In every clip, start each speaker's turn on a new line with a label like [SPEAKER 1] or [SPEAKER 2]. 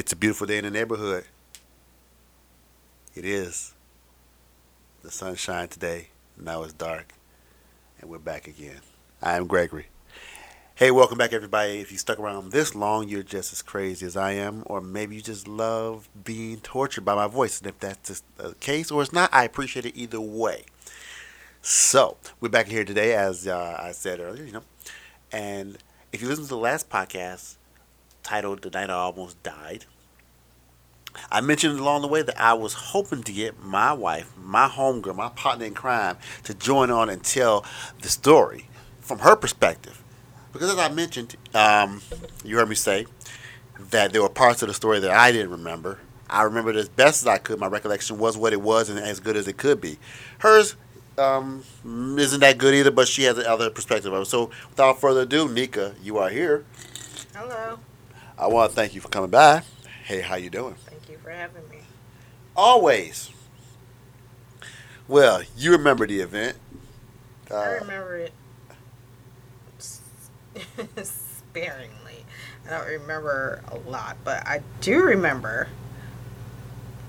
[SPEAKER 1] It's a beautiful day in the neighborhood. It is. The sun shined today. Now it's dark. And we're back again. I am Gregory. Hey, welcome back, everybody. If you stuck around this long, you're just as crazy as I am, or maybe you just love being tortured by my voice. And if that's the case or it's not, I appreciate it either way. So, we're back here today, as uh, I said earlier, you know. And if you listen to the last podcast titled The Night I Almost Died, I mentioned along the way that I was hoping to get my wife, my homegirl, my partner in crime, to join on and tell the story from her perspective because as I mentioned, um, you heard me say that there were parts of the story that I didn't remember. I remembered as best as I could. My recollection was what it was and as good as it could be. Hers um, isn't that good either, but she has another perspective of it. So without further ado, Nika, you are here.
[SPEAKER 2] Hello.
[SPEAKER 1] I want to thank you for coming by. Hey, how you doing?
[SPEAKER 2] Thank you for having me.
[SPEAKER 1] Always. Well, you remember the event.
[SPEAKER 2] Uh, I remember it sparingly. I don't remember a lot, but I do remember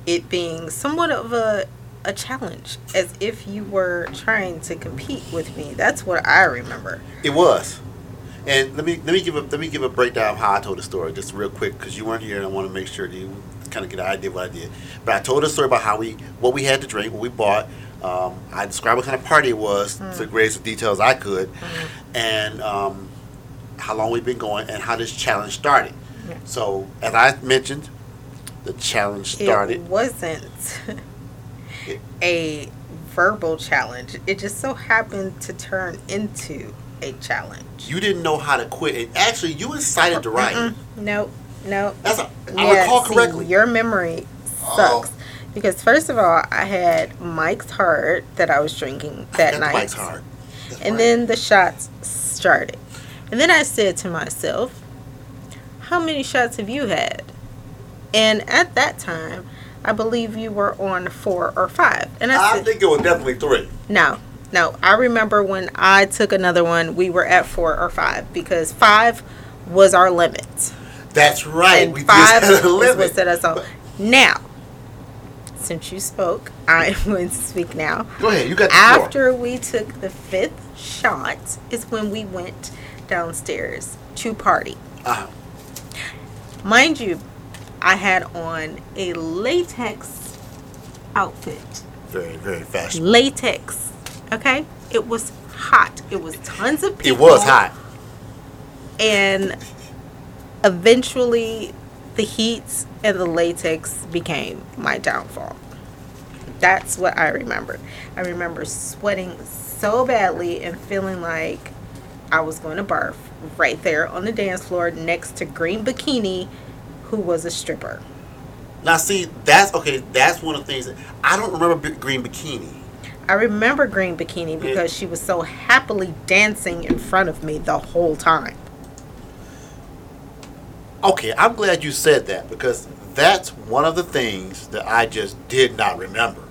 [SPEAKER 2] it being somewhat of a a challenge, as if you were trying to compete with me. That's what I remember.
[SPEAKER 1] It was. And let me let me give a let me give a breakdown of how I told the story, just real quick, because you weren't here, and I want to make sure that you kind of get an idea of what I did. But I told a story about how we what we had to drink, what we bought. Um, I described what kind of party it was mm. to the greatest details I could, mm. and um, how long we've been going, and how this challenge started. Yeah. So, as I mentioned, the challenge started.
[SPEAKER 2] It wasn't a verbal challenge. It just so happened to turn into a challenge.
[SPEAKER 1] You didn't know how to quit. And actually, you incited the right.
[SPEAKER 2] No, no.
[SPEAKER 1] That's a, I yeah, recall correctly.
[SPEAKER 2] See, your memory oh. sucks. Oh. Because first of all, I had Mike's Hard that I was drinking that night.
[SPEAKER 1] Mike's Hard.
[SPEAKER 2] and right. then the shots started. And then I said to myself, How many shots have you had? And at that time, I believe you were on four or five. And
[SPEAKER 1] I, I said, think it was definitely three.
[SPEAKER 2] No, no. I remember when I took another one, we were at four or five because five was our limit.
[SPEAKER 1] That's right.
[SPEAKER 2] And we five just had a limit. was what set us off. Now, since you spoke, I'm going to speak now.
[SPEAKER 1] Go ahead. You got
[SPEAKER 2] After
[SPEAKER 1] floor.
[SPEAKER 2] After we took the fifth shot is when we went downstairs to party. Uh-huh. Mind you, I had on a latex outfit.
[SPEAKER 1] Very, very fashionable.
[SPEAKER 2] Latex. Okay? It was hot. It was tons of people.
[SPEAKER 1] It was hot.
[SPEAKER 2] And eventually the heat and the latex became my downfall. That's what I remember. I remember sweating so badly and feeling like I was going to barf right there on the dance floor next to Green Bikini, who was a stripper.
[SPEAKER 1] Now, see, that's okay. That's one of the things that, I don't remember Green Bikini.
[SPEAKER 2] I remember Green Bikini because she was so happily dancing in front of me the whole time.
[SPEAKER 1] Okay, I'm glad you said that because that's one of the things that I just did not remember.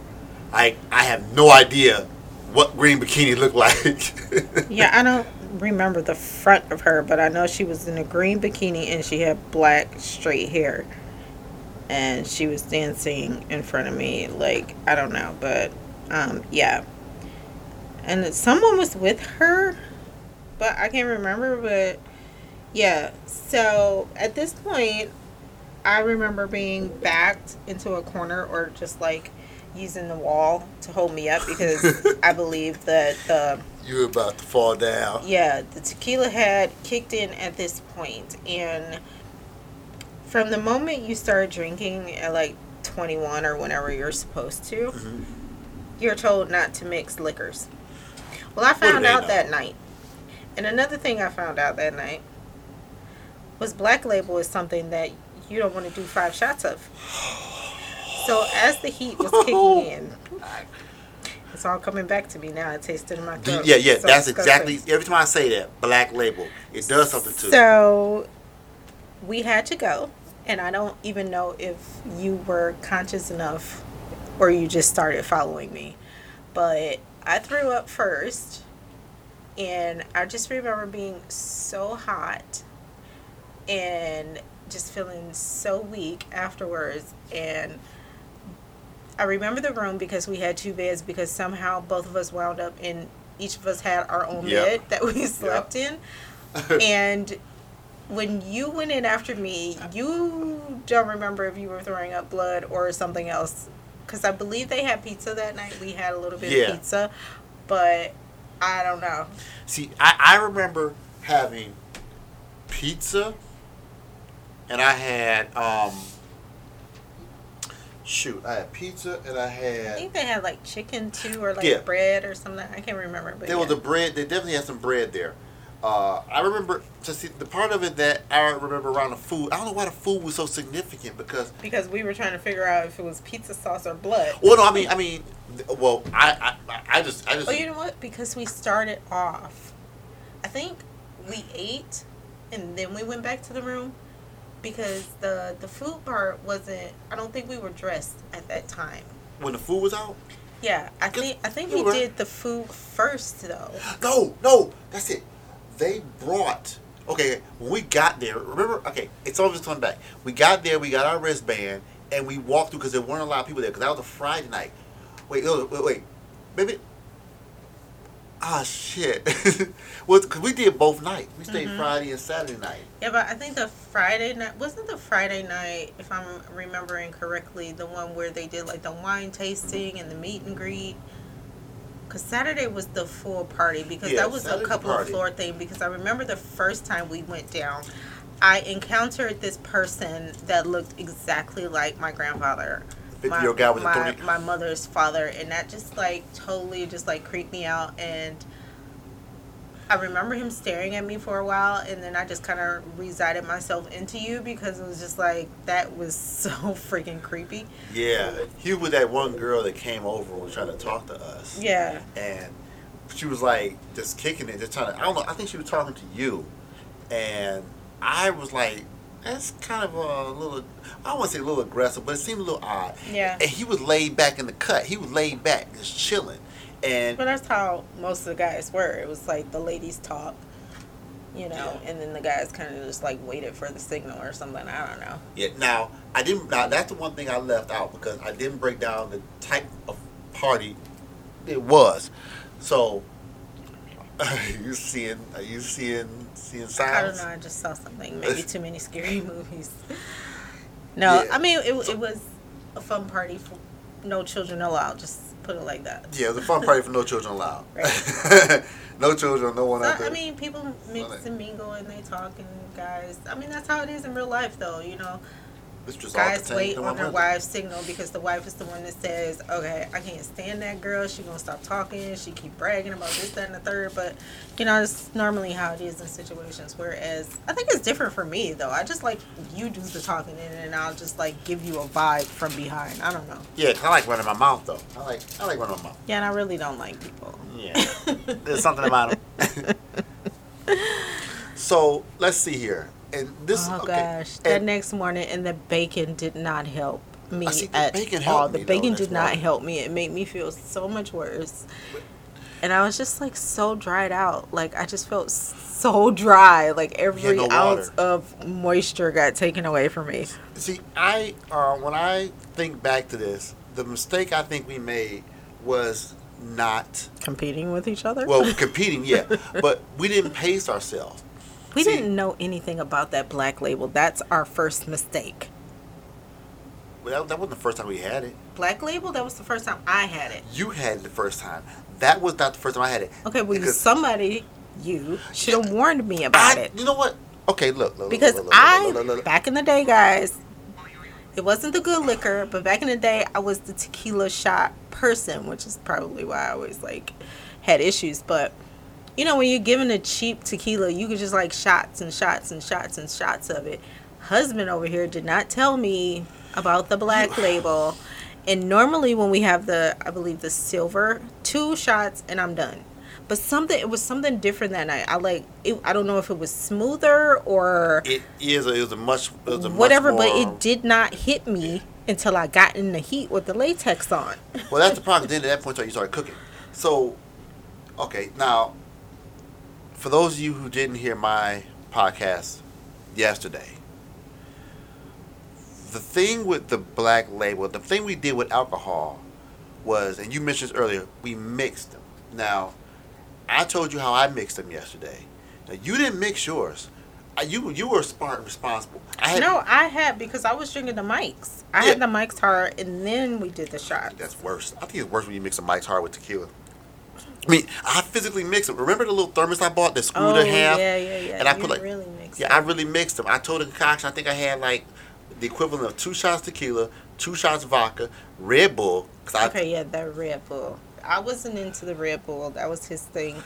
[SPEAKER 1] I I have no idea what Green Bikini looked like.
[SPEAKER 2] yeah, I don't remember the front of her, but I know she was in a green bikini and she had black straight hair. And she was dancing in front of me, like I don't know, but um, yeah. And someone was with her, but I can't remember. But yeah, so at this point, I remember being backed into a corner or just like using the wall to hold me up because I believe that the
[SPEAKER 1] you were about to fall down.
[SPEAKER 2] Yeah, the tequila had kicked in at this point, and from the moment you start drinking at like 21 or whenever you're supposed to, mm-hmm. You're told not to mix liquors. Well, I found out know? that night. And another thing I found out that night was Black Label is something that you don't want to do five shots of. So as the heat was kicking in, it's all coming back to me now. It tasted in my throat.
[SPEAKER 1] Yeah, yeah, so that's exactly. Every time I say that, black label, it does something to.
[SPEAKER 2] So we had to go, and I don't even know if you were conscious enough, or you just started following me, but I threw up first, and I just remember being so hot, and just feeling so weak afterwards. And I remember the room because we had two beds because somehow both of us wound up in each of us had our own
[SPEAKER 1] Yep.
[SPEAKER 2] bed that we slept in. And when you went in after me, you don't remember if you were throwing up blood or something else. Because I believe they had pizza that night. We had a little bit
[SPEAKER 1] Yeah.
[SPEAKER 2] of pizza. But I don't know.
[SPEAKER 1] See, I, I remember having pizza, and I had um. Shoot, I had pizza and I had.
[SPEAKER 2] I think they had like chicken too, or like
[SPEAKER 1] Yeah.
[SPEAKER 2] bread or something. I can't remember. But
[SPEAKER 1] There
[SPEAKER 2] yeah.
[SPEAKER 1] was the bread. They definitely had some bread there. Uh, I remember to see the part of it that I remember around the food. I don't know why the food was so significant because.
[SPEAKER 2] because we were trying to figure out if it was pizza sauce or blood.
[SPEAKER 1] Well, no, I mean, I mean, well, I, I, I just, I just.
[SPEAKER 2] Well, you know what? Because we started off, I think we ate, and then we went back to the room, because the the food part wasn't. I don't think we were dressed at that time.
[SPEAKER 1] when the food was out.
[SPEAKER 2] Yeah, I think I think we
[SPEAKER 1] were.
[SPEAKER 2] did the food first though.
[SPEAKER 1] No, no, that's it. They brought. Okay, when we got there, remember? Okay, it's always coming back. We got there, we got our wristband, and we walked through because there weren't a lot of people there. Because that was a Friday night. Wait, no, wait, wait, maybe. Ah, shit. well, because we did both nights. We stayed
[SPEAKER 2] Mhm.
[SPEAKER 1] Friday and Saturday night.
[SPEAKER 2] Yeah, but I think the Friday night wasn't the Friday night, if I'm remembering correctly, the one where they did like the wine tasting and the meet and greet. Cause Saturday was the full party because
[SPEAKER 1] Yeah,
[SPEAKER 2] that was
[SPEAKER 1] Saturday's
[SPEAKER 2] a couple of
[SPEAKER 1] party.
[SPEAKER 2] floor thing. Because I remember the first time we went down, I encountered this person that looked exactly like my grandfather.
[SPEAKER 1] 50 year old guy with
[SPEAKER 2] my, my mother's father, and that just like totally just like creeped me out. And I remember him staring at me for a while, and then I just kind of resided myself into you because it was just like that was so freaking creepy.
[SPEAKER 1] Yeah, he was that one girl that came over and was trying to talk to us.
[SPEAKER 2] Yeah,
[SPEAKER 1] and she was like just kicking it, just trying to. I don't know. I think she was talking to you, and I was like, "That's kind of a little. I don't want to say a little aggressive, but it seemed a little odd."
[SPEAKER 2] yeah.
[SPEAKER 1] And he was laid back in the cut. He was laid back, just chilling. And
[SPEAKER 2] But that's how most of the guys were. It was like the ladies talk, you know,
[SPEAKER 1] Yeah.
[SPEAKER 2] and then the guys kind of just like waited for the signal or something. I don't know.
[SPEAKER 1] yeah, now I didn't. Now that's the one thing I left out because I didn't break down the type of party it was. So. Are you seeing? Are you seeing? Seeing signs?
[SPEAKER 2] I don't know. I just saw something. Maybe too many scary movies. No,
[SPEAKER 1] Yeah.
[SPEAKER 2] I mean it,
[SPEAKER 1] So-
[SPEAKER 2] it was a fun party for no children allowed. Just put it like that.
[SPEAKER 1] Yeah, it was a fun party for no children allowed. no children, no one
[SPEAKER 2] So,
[SPEAKER 1] out there.
[SPEAKER 2] I mean, people mix and mingle and they talk and guys. I mean, that's how it is in real life, though. You know,
[SPEAKER 1] it's just all
[SPEAKER 2] guys wait on their wife's signal because the wife is the one that says, "Okay, I can't stand that girl. She gonna stop talking. She keep bragging about this, that, and the third. But you know, it's normally how it is in situations. Whereas I think it's different for me, though. I just like you do the talking and then I'll just like give you a vibe from behind. I don't know.
[SPEAKER 1] Yeah, I like running my mouth though. I like I like running my mouth.
[SPEAKER 2] Yeah, and I really don't like people.
[SPEAKER 1] Yeah, there's something about them. so let's see here, and this.
[SPEAKER 2] oh
[SPEAKER 1] okay,
[SPEAKER 2] gosh, that
[SPEAKER 1] and-
[SPEAKER 2] next morning and the bacon did not help me
[SPEAKER 1] see, the
[SPEAKER 2] at
[SPEAKER 1] bacon
[SPEAKER 2] all. The bacon did not
[SPEAKER 1] morning.
[SPEAKER 2] help me. It made me feel so much worse. And I was just like so dried out. Like I just felt so dry. Like every
[SPEAKER 1] no
[SPEAKER 2] ounce
[SPEAKER 1] water.
[SPEAKER 2] of moisture got taken away from me.
[SPEAKER 1] See, I uh, when I think back to this, the mistake I think we made was not
[SPEAKER 2] Competing with each other.
[SPEAKER 1] well competing, yeah, but we didn't pace ourselves.
[SPEAKER 2] We
[SPEAKER 1] see-
[SPEAKER 2] didn't know anything about that black label. That's our first mistake.
[SPEAKER 1] Well, that, that wasn't the first time we had it.
[SPEAKER 2] Black label. That was the first time I had it.
[SPEAKER 1] You had it the first time. That was not the first time I had it.
[SPEAKER 2] Okay, well,
[SPEAKER 1] Because
[SPEAKER 2] somebody, you should have warned me about
[SPEAKER 1] I,
[SPEAKER 2] it.
[SPEAKER 1] You know what? Okay, look. look
[SPEAKER 2] because
[SPEAKER 1] look, look, look,
[SPEAKER 2] I
[SPEAKER 1] look, look, look, look.
[SPEAKER 2] back in the day, guys, it wasn't the good liquor, but back in the day, I was the tequila shot person, which is probably why I always like had issues. But you know, when you're given a cheap tequila, you could just like shots and shots and shots and shots of it. Husband over here did not tell me about the black label. And normally when we have the I believe the silver, two shots and I'm done. But something it was something different that night. I like it, I don't know if it was smoother or
[SPEAKER 1] It is. A, it was a much. It was a
[SPEAKER 2] whatever,
[SPEAKER 1] much
[SPEAKER 2] but it did not hit me until I got in the heat with the latex on.
[SPEAKER 1] Well, that's the problem. Then at that point, you started cooking. So, okay, now, for those of you who didn't hear my podcast yesterday, the thing with the black label, the thing we did with alcohol was, and you mentioned this earlier, we mixed them. Now, I told you how I mixed them yesterday. Now, you didn't mix yours. You you were smart and responsible. I had,
[SPEAKER 2] No, I had because I was drinking the Mike's. I
[SPEAKER 1] Yeah.
[SPEAKER 2] had the Mike's hard, and then we did the shots.
[SPEAKER 1] That's worse. I think it's worse when you mix the Mike's Hard with tequila. I mean, I physically mixed them. Remember the little thermos I bought that screwed
[SPEAKER 2] oh
[SPEAKER 1] in half?
[SPEAKER 2] yeah, yeah, yeah.
[SPEAKER 1] And I
[SPEAKER 2] You
[SPEAKER 1] put like,
[SPEAKER 2] really mixed
[SPEAKER 1] yeah, I really mixed them. I told the concoction, I think I had like the equivalent of two shots tequila, two shots vodka, Red Bull. Cause I,
[SPEAKER 2] Okay, yeah, that Red Bull. I wasn't into the Red Bull. That was his thing.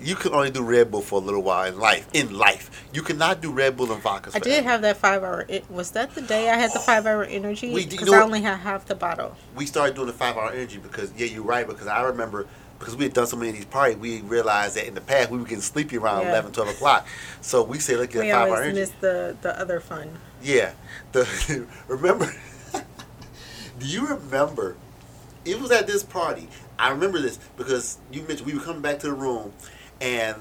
[SPEAKER 1] You can only do Red Bull for a little while in life. In life, you cannot do Red Bull and vodka.
[SPEAKER 2] I did have that five hour. It, was that the day I had the five hour energy?
[SPEAKER 1] We you
[SPEAKER 2] Because
[SPEAKER 1] know
[SPEAKER 2] I only had half the bottle.
[SPEAKER 1] we started doing the five hour energy because yeah, you're right. Because I remember because we had done so many of these parties, we realized that in the past we were getting sleepy around
[SPEAKER 2] Yeah.
[SPEAKER 1] eleven, twelve 11, 12 o'clock. So we said let's get
[SPEAKER 2] We
[SPEAKER 1] a five hour energy.
[SPEAKER 2] missed the the other fun.
[SPEAKER 1] Yeah. The remember Do you remember it was at this party. I remember this because you mentioned we were coming back to the room and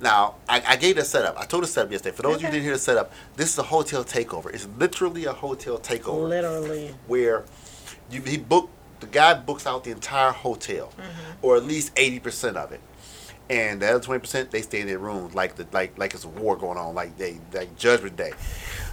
[SPEAKER 1] now I, I gave the setup. I told the setup yesterday. For those of you who didn't hear the setup, this is a hotel takeover. It's literally a hotel takeover
[SPEAKER 2] Literally.
[SPEAKER 1] where you, he booked the guy books out the entire hotel, mm-hmm. or at least eighty percent of it, and the other twenty percent they stay in their rooms like the like like it's a war going on, like they like Judgment Day.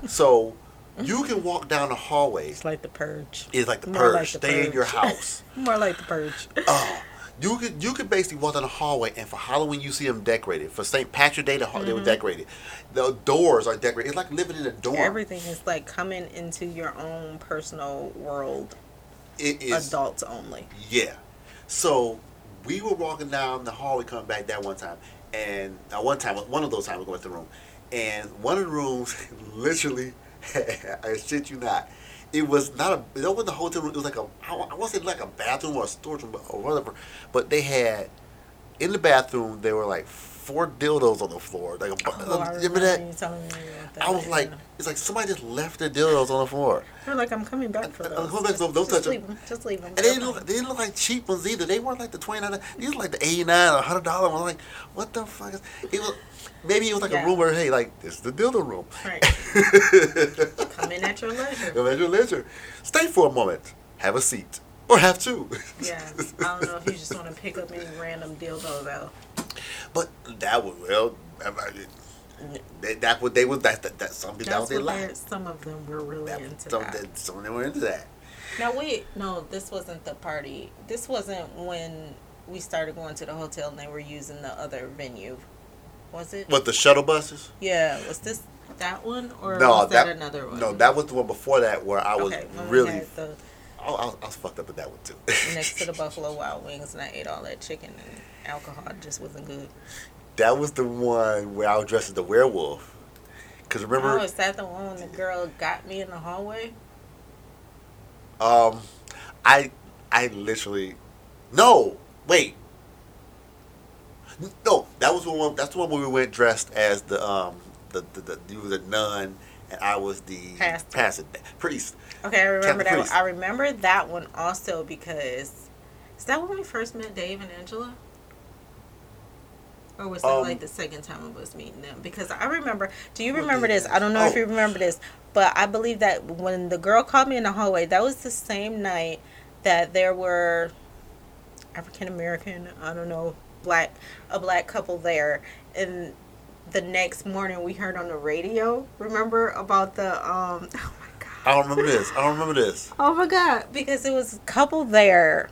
[SPEAKER 1] so you can walk down the hallways.
[SPEAKER 2] It's like the purge.
[SPEAKER 1] It's like the
[SPEAKER 2] More like
[SPEAKER 1] purge.
[SPEAKER 2] the
[SPEAKER 1] Stay in your house.
[SPEAKER 2] More like the purge.
[SPEAKER 1] Oh, you could you could basically walk down the hallway, and for Halloween you see them decorated. For St. Patrick's Day, the, ha- they
[SPEAKER 2] Mm-hmm.
[SPEAKER 1] were decorated. The doors are decorated. It's like living in a dorm.
[SPEAKER 2] Everything is like coming into your own personal world.
[SPEAKER 1] it is
[SPEAKER 2] Adults only.
[SPEAKER 1] Yeah. So we were walking down the hallway coming back that one time. And uh, one time, one of those times we went to the room. And one of the rooms literally, I shit you not, it was not a, it wasn't a hotel room. It was like a, I wa- I want to say like a bathroom or a storage room or whatever. But they had, in the bathroom, there were like four dildos on the floor. Like
[SPEAKER 2] Oh,
[SPEAKER 1] remember that?
[SPEAKER 2] you telling me about that.
[SPEAKER 1] I was like, it's like somebody just left the dildos on the floor.
[SPEAKER 2] They're like, I'm coming back for
[SPEAKER 1] I'm uh,
[SPEAKER 2] those.
[SPEAKER 1] coming back, so don't
[SPEAKER 2] just
[SPEAKER 1] touch
[SPEAKER 2] leave them. Just leave them.
[SPEAKER 1] And they didn't, look, they didn't look like cheap ones either. They weren't like the twenty nine. These were like the eighty nine or hundred dollar ones. Like, what the fuck is? It was maybe it was like
[SPEAKER 2] Yeah.
[SPEAKER 1] a room where hey, like this is the dildo room.
[SPEAKER 2] Right. Come in at your leisure.
[SPEAKER 1] At your leisure. Stay for a moment. Have a seat or have two.
[SPEAKER 2] Yeah. I don't know if you just want to pick up any random dildo though.
[SPEAKER 1] but that was well. I mean, They, that what they was that that, that some people that was
[SPEAKER 2] That's
[SPEAKER 1] their life.
[SPEAKER 2] some of them were really
[SPEAKER 1] That,
[SPEAKER 2] into
[SPEAKER 1] some,
[SPEAKER 2] that.
[SPEAKER 1] that, some of them were into that.
[SPEAKER 2] No, wait. No, this wasn't the party. This wasn't when we started going to the hotel and they were using the other venue. Was it?
[SPEAKER 1] What the shuttle buses?
[SPEAKER 2] Yeah. Was this that one or
[SPEAKER 1] no,
[SPEAKER 2] was that,
[SPEAKER 1] that
[SPEAKER 2] another one?
[SPEAKER 1] No, that was the one before that where I was
[SPEAKER 2] okay,
[SPEAKER 1] really.
[SPEAKER 2] the
[SPEAKER 1] I, I, was, I was fucked up with that one too.
[SPEAKER 2] next to the Buffalo Wild Wings and I ate all that chicken and alcohol just wasn't good.
[SPEAKER 1] That was the one where I was dressed as the werewolf. Cause remember,
[SPEAKER 2] oh, is that the one when the girl got me in the hallway?
[SPEAKER 1] um, I I literally, no, wait, no, that was the one. That's the one where we went dressed as the um the the, the you were the nun and I was the
[SPEAKER 2] Pastor.
[SPEAKER 1] pastor priest.
[SPEAKER 2] Okay, I remember that. One. I remember that one also because is that when we first met Dave and Angela? Or was that
[SPEAKER 1] Um,
[SPEAKER 2] like the second time of us meeting them? Because I remember. Do you remember this? I don't know if
[SPEAKER 1] Oh.
[SPEAKER 2] you remember this, but I believe that when the girl called me in the hallway, that was the same night that there were African American, I don't know, black a black couple there, and the next morning we heard on the radio. Remember about the um? Oh.
[SPEAKER 1] I don't remember this. I don't remember this.
[SPEAKER 2] Oh my god! Because it was a couple there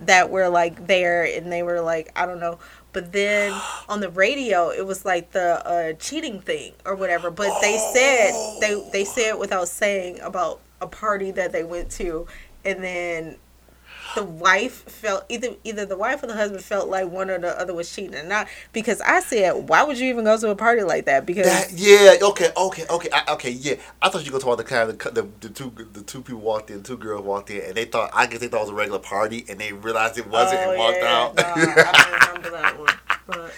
[SPEAKER 2] that were like there, and they were like, I don't know. But then on the radio, it was like the uh, cheating thing or whatever. But they said they they said without saying about a party that they went to, and then the wife felt either either the wife or the husband felt like one or the other was cheating, or not because I said, why would you even go to a party like that? Because
[SPEAKER 1] That, yeah. Okay. Okay. Okay. I, okay. Yeah. I thought you were talking about the kind of the, the, the two the two people walked in, two girls walked in, and they thought I guess they thought it was a regular party, and they realized it wasn't and oh, walked out.
[SPEAKER 2] Oh, No, I remember that one, but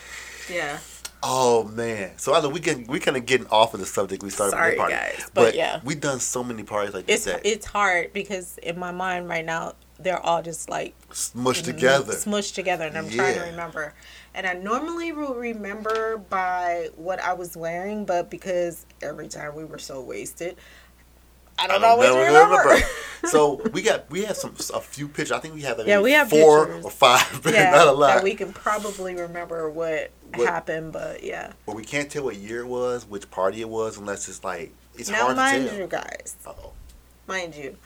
[SPEAKER 2] yeah.
[SPEAKER 1] oh man. So I know we can we kind of getting off of the subject we started
[SPEAKER 2] Sorry,
[SPEAKER 1] with the party,
[SPEAKER 2] guys, but yeah.
[SPEAKER 1] we've done so many parties like
[SPEAKER 2] It's
[SPEAKER 1] that
[SPEAKER 2] it's hard because in my mind right now they're all just like
[SPEAKER 1] smushed together.
[SPEAKER 2] smushed together, and I'm trying to remember. And I normally will remember by what I was wearing, but because every time we were so wasted, I don't always
[SPEAKER 1] never
[SPEAKER 2] remember.
[SPEAKER 1] so we got we have some a few pictures. I think we have
[SPEAKER 2] Yeah, we have
[SPEAKER 1] four
[SPEAKER 2] pictures.
[SPEAKER 1] or five, but
[SPEAKER 2] yeah,
[SPEAKER 1] not a lot.
[SPEAKER 2] that we can probably remember what,
[SPEAKER 1] What-
[SPEAKER 2] happened, but yeah.
[SPEAKER 1] but we can't tell what year it was, which party it was, unless it's like it's
[SPEAKER 2] now,
[SPEAKER 1] hard
[SPEAKER 2] mind
[SPEAKER 1] to tell.
[SPEAKER 2] you, guys,
[SPEAKER 1] Uh-oh.
[SPEAKER 2] mind you,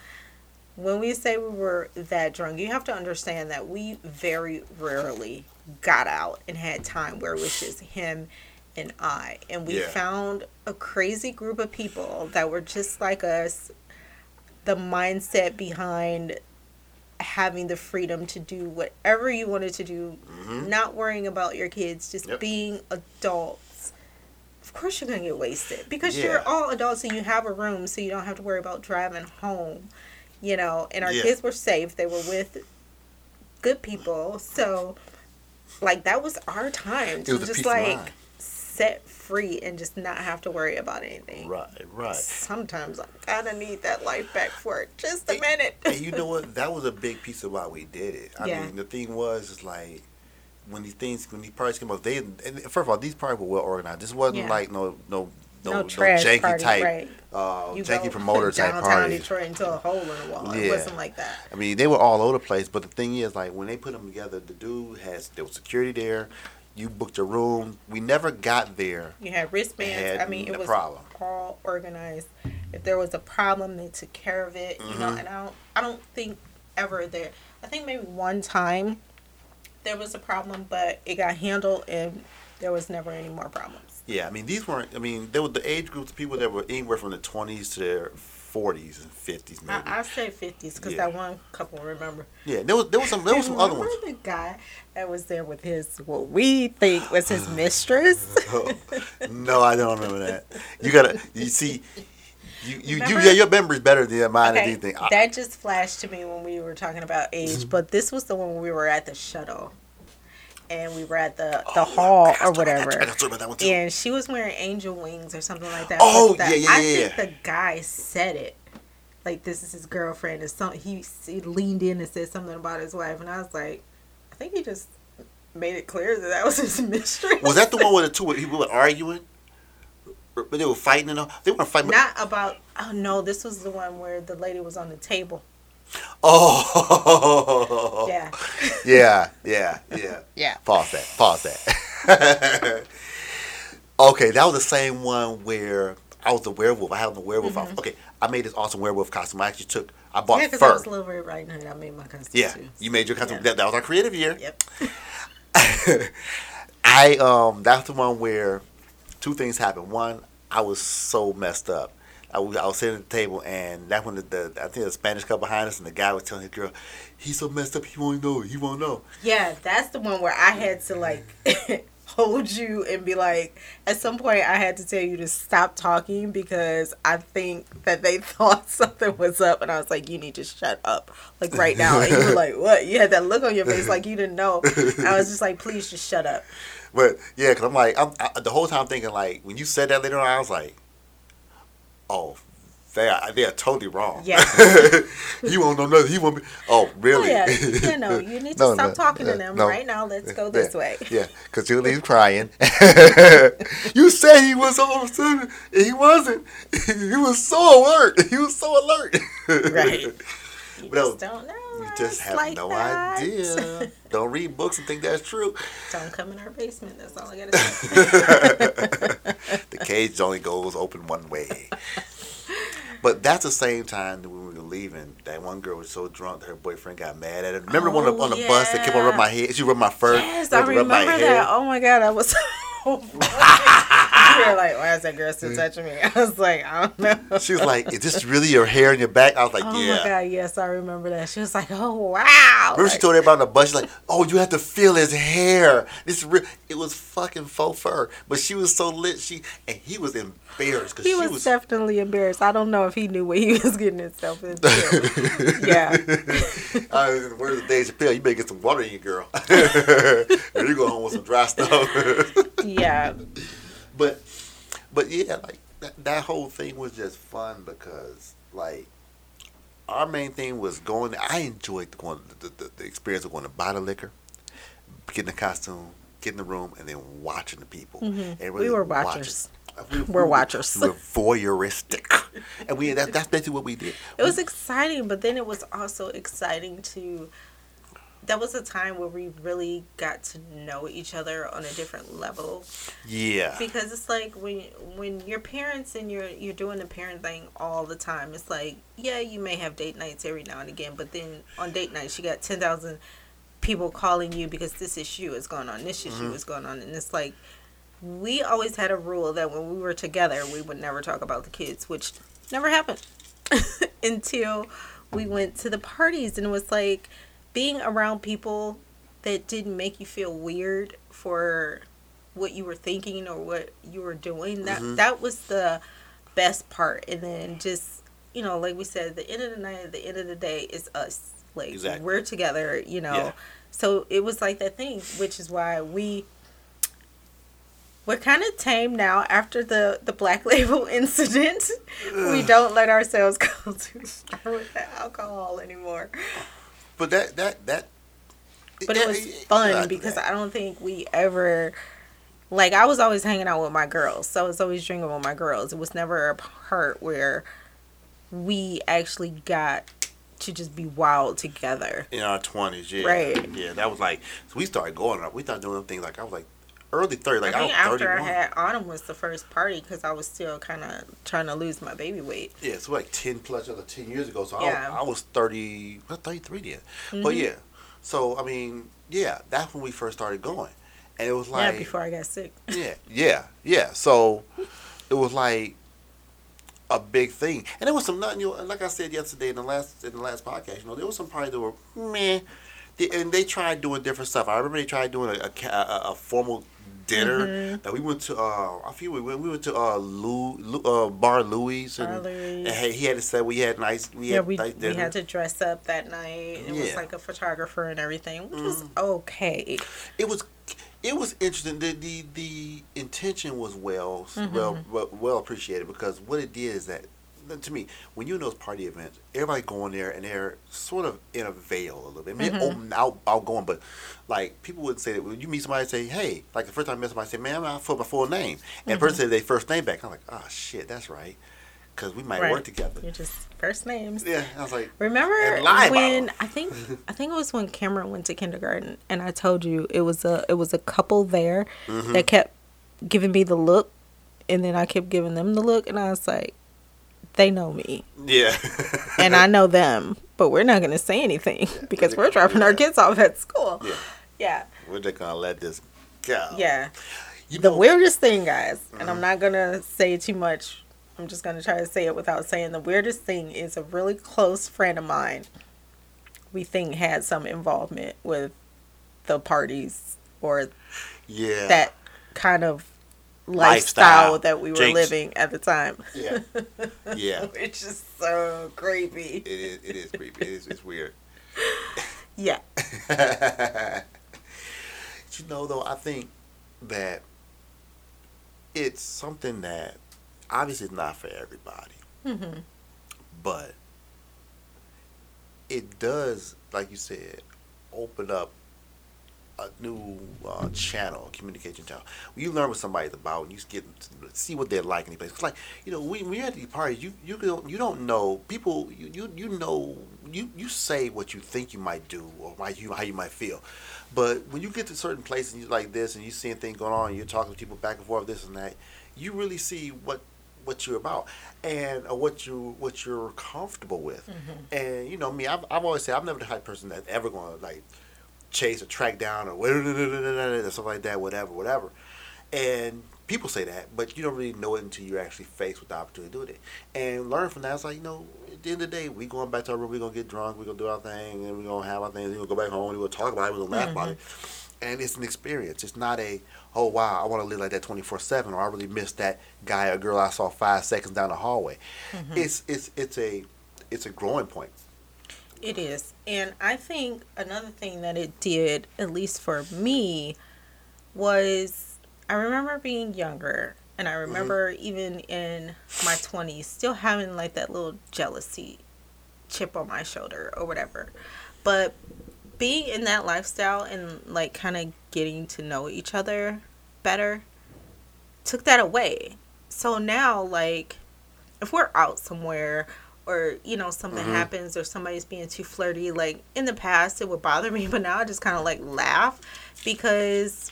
[SPEAKER 2] when we say we were that drunk, you have to understand that we very rarely got out and had time where it was just him and I. And we
[SPEAKER 1] Yeah.
[SPEAKER 2] found a crazy group of people that were just like us. The mindset behind having the freedom to do whatever you wanted to do,
[SPEAKER 1] Mhm.
[SPEAKER 2] not worrying about your kids, just
[SPEAKER 1] Yep.
[SPEAKER 2] being adults. Of course, you're gonna get wasted because
[SPEAKER 1] Yeah.
[SPEAKER 2] you're all adults and you have a room, so you don't have to worry about driving home. You know, and our
[SPEAKER 1] Yeah.
[SPEAKER 2] kids were safe; they were with good people, so like that was our time to just like set free and just not have to worry about anything.
[SPEAKER 1] Right, right.
[SPEAKER 2] Sometimes I kind of need that life back for just a minute.
[SPEAKER 1] and you know what? That was a big piece of why we did it. I
[SPEAKER 2] Yeah.
[SPEAKER 1] mean, the thing was, is like when these things, when these parties came up, they and first of all, these parties were well organized. This wasn't
[SPEAKER 2] Yeah.
[SPEAKER 1] like no, no, no,
[SPEAKER 2] no
[SPEAKER 1] no janky
[SPEAKER 2] party,
[SPEAKER 1] type,
[SPEAKER 2] right?
[SPEAKER 1] uh,
[SPEAKER 2] You
[SPEAKER 1] janky
[SPEAKER 2] go
[SPEAKER 1] promoter type
[SPEAKER 2] downtown. Detroit into a hole in the wall. It
[SPEAKER 1] Yeah.
[SPEAKER 2] wasn't like that.
[SPEAKER 1] I mean, they were all over the place. But the thing is, like when they put them together, the dude has there was security there. You booked a room. We never got there.
[SPEAKER 2] You had wristbands.
[SPEAKER 1] Had
[SPEAKER 2] I mean, it was
[SPEAKER 1] problem.
[SPEAKER 2] all organized. If there was a problem, they took care of it. You know,
[SPEAKER 1] Mhm.
[SPEAKER 2] and I don't, I don't think ever there. I think maybe one time there was a problem, but it got handled, and there was never any more problems.
[SPEAKER 1] Yeah, I mean, these weren't. I mean, there were the age groups of people that were anywhere from the twenties to their forties and fifties, maybe.
[SPEAKER 2] I, I say fifties because
[SPEAKER 1] Yeah.
[SPEAKER 2] that one couple remember.
[SPEAKER 1] yeah, there was there was some there was some other
[SPEAKER 2] Remember
[SPEAKER 1] ones.
[SPEAKER 2] the guy that was there with his what we think was his mistress.
[SPEAKER 1] no, I don't remember that. You gotta, you see, you you, you yeah, your memory's better than mine.
[SPEAKER 2] Okay,
[SPEAKER 1] anything. I,
[SPEAKER 2] that just flashed to me when we were talking about age, mm-hmm. but this was the one when we were at the shuttle, and we were at the oh, the
[SPEAKER 1] Oh,
[SPEAKER 2] hall
[SPEAKER 1] I
[SPEAKER 2] or
[SPEAKER 1] talk about that
[SPEAKER 2] whatever.
[SPEAKER 1] I about that one too.
[SPEAKER 2] and she was wearing angel wings or something like that.
[SPEAKER 1] Oh, yeah, yeah,
[SPEAKER 2] I
[SPEAKER 1] yeah,
[SPEAKER 2] think the guy said it. Like this is his girlfriend, and some he, he leaned in and said something about his wife, and I was like, I think he just made it clear that that was his mistress.
[SPEAKER 1] Was that the one where the two people were arguing? But they were fighting and all. They weren't fighting.
[SPEAKER 2] Not about. Oh no, this was the one where the lady was on the table.
[SPEAKER 1] Oh.
[SPEAKER 2] Yeah.
[SPEAKER 1] Yeah, yeah, yeah.
[SPEAKER 2] Yeah.
[SPEAKER 1] Pause that. Pause that. okay, that was the same one where I was the werewolf. I had the werewolf. outfit. Okay, I made this awesome werewolf costume. I actually took. I bought
[SPEAKER 2] Mm-hmm. Yeah, because I
[SPEAKER 1] fur.
[SPEAKER 2] was Little Red Riding Hood. I made my costume
[SPEAKER 1] Yeah,
[SPEAKER 2] too.
[SPEAKER 1] you made your costume.
[SPEAKER 2] Yeah.
[SPEAKER 1] That, that was our creative year.
[SPEAKER 2] Yep.
[SPEAKER 1] I um, that's the one where two things happened. One, I was so messed up. I was, I was sitting at the table, and that when the, the I think the Spanish couple behind us, and the guy was telling his girl, "He's so messed up, he won't know. He won't know."
[SPEAKER 2] Yeah, that's the one where I had to like hold you and be like, at some point I had to tell you to stop talking because I think that they thought something was up, and I was like, you need to shut up, like right now. And you were like, what? You had that look on your face like you didn't know. I was just like, please just shut up.
[SPEAKER 1] But yeah, because I'm like, I'm I, the whole time thinking like, when you said that later on, I was like, oh, they are they are totally wrong.
[SPEAKER 2] Yeah.
[SPEAKER 1] he won't know nothing. He won't be. Oh,
[SPEAKER 2] Oh,
[SPEAKER 1] really?
[SPEAKER 2] yeah, you know, you need to
[SPEAKER 1] No,
[SPEAKER 2] stop
[SPEAKER 1] no,
[SPEAKER 2] talking to them
[SPEAKER 1] no.
[SPEAKER 2] right now. Let's go this way.
[SPEAKER 1] Yeah, because Julie's crying. you said he was all of a sudden. and He wasn't. He was so alert. He was so alert.
[SPEAKER 2] Right. You
[SPEAKER 1] But
[SPEAKER 2] just
[SPEAKER 1] was-
[SPEAKER 2] don't know.
[SPEAKER 1] You just have
[SPEAKER 2] like
[SPEAKER 1] no
[SPEAKER 2] that.
[SPEAKER 1] idea. Don't read books and think that's true.
[SPEAKER 2] Don't come in our basement. That's all I gotta say.
[SPEAKER 1] the cage only goes open one way. But that's the same time that when we were leaving, that one girl was so drunk that her boyfriend got mad at her. Remember one on,
[SPEAKER 2] Oh,
[SPEAKER 1] on the bus that kept on rubbing my head? She rubbed my fur.
[SPEAKER 2] Yes, I
[SPEAKER 1] rubbed- rubbed my
[SPEAKER 2] remember
[SPEAKER 1] hair.
[SPEAKER 2] that. Oh my god, I was so funny. you were like, why is that girl still touching me? I was like, I don't know.
[SPEAKER 1] She was like, "Is this really your hair in your back?" I was like,
[SPEAKER 2] Oh
[SPEAKER 1] "Yeah."
[SPEAKER 2] my god, yes, I remember that. She was like, oh wow.
[SPEAKER 1] Remember she told everybody on the bus, she's like, "Oh, you have to feel his hair. This is real." It was fucking faux fur, but she was so lit. She and he was embarrassed because
[SPEAKER 2] he
[SPEAKER 1] she
[SPEAKER 2] was,
[SPEAKER 1] was.
[SPEAKER 2] definitely embarrassed. I don't know if he knew what he was getting himself into. yeah.
[SPEAKER 1] I in the words of Dave you better get some water in you, girl. or you go home with some dry stuff.
[SPEAKER 2] Yeah.
[SPEAKER 1] But, but yeah, like that, that whole thing was just fun because like our main thing was going. I enjoyed going the, the, the experience of going to buy the liquor, getting the costume, getting the room, and then watching the people.
[SPEAKER 2] Mhm.
[SPEAKER 1] And
[SPEAKER 2] We were
[SPEAKER 1] watching.
[SPEAKER 2] watchers.
[SPEAKER 1] We,
[SPEAKER 2] We're watchers.
[SPEAKER 1] We were voyeuristic, and we that, that's basically what we did.
[SPEAKER 2] It was exciting, but then it was also exciting to. That was a time where we really got to know each other on a different level
[SPEAKER 1] Yeah.
[SPEAKER 2] because it's like when when your parents and you're you're doing the parent thing all the time. It's like yeah, you may have date nights every now and again, but then on date nights you got ten thousand people calling you because this issue is going on, this issue mm-hmm. is going on, and it's like we always had a rule that when we were together we would never talk about the kids, which never happened until we went to the parties and it was like being around people that didn't make you feel weird for what you were thinking or what you were doing that
[SPEAKER 1] Mhm.
[SPEAKER 2] that was the best part and then just you know like we said the end of the night at the end of the day is us like
[SPEAKER 1] Exactly.
[SPEAKER 2] we're together you know
[SPEAKER 1] Yeah.
[SPEAKER 2] so it was like that thing which is why we we're kind of tame now after the the black label incident we don't let ourselves go too far with the alcohol anymore
[SPEAKER 1] But that that that.
[SPEAKER 2] but it was fun because I don't think we ever like I was always hanging out with my girls. So I was always drinking with my girls. It was never a part where we actually got to just be wild together.
[SPEAKER 1] in our twenties, yeah,
[SPEAKER 2] Right.
[SPEAKER 1] Yeah, that was like so we started going up. We started doing things like I was like early thirty, like
[SPEAKER 2] I
[SPEAKER 1] I,
[SPEAKER 2] think after I had Autumn was the first party because I was still kind of trying to lose my baby weight.
[SPEAKER 1] Yeah, so like ten plus other ten years ago. So
[SPEAKER 2] Yeah.
[SPEAKER 1] I, I was thirty, what thirty three then. But
[SPEAKER 2] Mhm.
[SPEAKER 1] yeah, so I mean, yeah, that's when we first started going, and it was like
[SPEAKER 2] yeah, before I got sick.
[SPEAKER 1] Yeah, yeah, yeah. So it was like a big thing, and there was some nothing. You know, like I said yesterday in the last in the last podcast, you know, there was some parties that were meh, They- and they tried doing different stuff. I remember they tried doing a, a, a formal dinner
[SPEAKER 2] Mhm.
[SPEAKER 1] that we went to. Uh, I feel we went. We went to uh, Lou, Lou uh, Bar Louie, and,
[SPEAKER 2] Bar Louie.
[SPEAKER 1] and he he had to say we had nice. We
[SPEAKER 2] Yeah,
[SPEAKER 1] had
[SPEAKER 2] we,
[SPEAKER 1] nice
[SPEAKER 2] we had to dress up that night. It was
[SPEAKER 1] Yeah. Mm-hmm.
[SPEAKER 2] like a photographer and everything, which was okay.
[SPEAKER 1] it was it was interesting. The the, the intention was well,
[SPEAKER 2] Mm-hmm.
[SPEAKER 1] well well well appreciated because what it did is that to me when you're in those party events, everybody going there and they're sort of in a veil a little bit. I mean,
[SPEAKER 2] Mhm.
[SPEAKER 1] open, out, outgoing, but like people would say that when you meet somebody, say, "Hey," like the first time I met somebody, say, "Man, I'm not for my full name," and the person said their first name back. I'm like, "Oh shit, that's right," because we might
[SPEAKER 2] Right.
[SPEAKER 1] work together.
[SPEAKER 2] You're just first names.
[SPEAKER 1] Yeah, I was like,
[SPEAKER 2] Remember when. I think I think it was when Cameron went to kindergarten and I told you it was a it was a couple there
[SPEAKER 1] Mhm.
[SPEAKER 2] that kept giving me the look and then I kept giving them the look and I was like they know me
[SPEAKER 1] yeah,
[SPEAKER 2] and I know them but we're not going to say anything because we're dropping our kids off at school.
[SPEAKER 1] yeah,
[SPEAKER 2] Yeah.
[SPEAKER 1] we're just gonna let this go.
[SPEAKER 2] Yeah.
[SPEAKER 1] you
[SPEAKER 2] The
[SPEAKER 1] know,
[SPEAKER 2] weirdest thing, guys, and
[SPEAKER 1] Mm-hmm.
[SPEAKER 2] I'm not going to say too much. I'm just going to try to say it without saying the weirdest thing is a really close friend of mine we think had some involvement with the parties or
[SPEAKER 1] yeah,
[SPEAKER 2] that kind of
[SPEAKER 1] Lifestyle.
[SPEAKER 2] lifestyle, that we were
[SPEAKER 1] Jinx.
[SPEAKER 2] living at the time.
[SPEAKER 1] yeah, yeah.
[SPEAKER 2] Which is so creepy.
[SPEAKER 1] It is. It is creepy. It is. It's weird.
[SPEAKER 2] Yeah.
[SPEAKER 1] you know, though, I think that it's something that obviously is not for everybody,
[SPEAKER 2] hmm
[SPEAKER 1] but it does, like you said, open up a new uh, channel, communication channel. When you learn what somebody's about, and you get to see what they're like in places. It's like you know, when, when you're at these parties, you you don't you don't know people. You you, you know you, you say what you think you might do or why you how you might feel, but when you get to certain places and you like this and you seeing things going on, and you're talking to people back and forth, this and that, you really see what what you're about and uh, what you what you're comfortable with. And you know me, I've, I've always said I'm never the type of person that's ever going to like chase or track down or whatever, stuff like that, whatever, whatever. And people say that, but you don't really know it until you're actually faced with the opportunity to do it. And learn from that. It's like, you know, at the end of the day, we going back to our room, we're going to get drunk, we're going to do our thing, and we're going to have our things, we're going to go back home, and we're going to talk about it, we're going to laugh about it. Mm-hmm. And it's an experience. It's not a, oh, wow, I want to live like that 24 7, or I really miss that guy or girl I saw five seconds down the hallway. Mm-hmm. It's, it's, it's, a, it's a growing point.
[SPEAKER 2] It is. And I think another thing that it did, at least for me, was I remember being younger and I mm-hmm. remember even in my 20s still having like that little jealousy chip on my shoulder or whatever. But being in that lifestyle and like kind of getting to know each other better took that away. so now like if we're out somewhere or you know something
[SPEAKER 1] Mhm.
[SPEAKER 2] happens or somebody's being too flirty like in the past it would bother me but now i just kind of like laugh because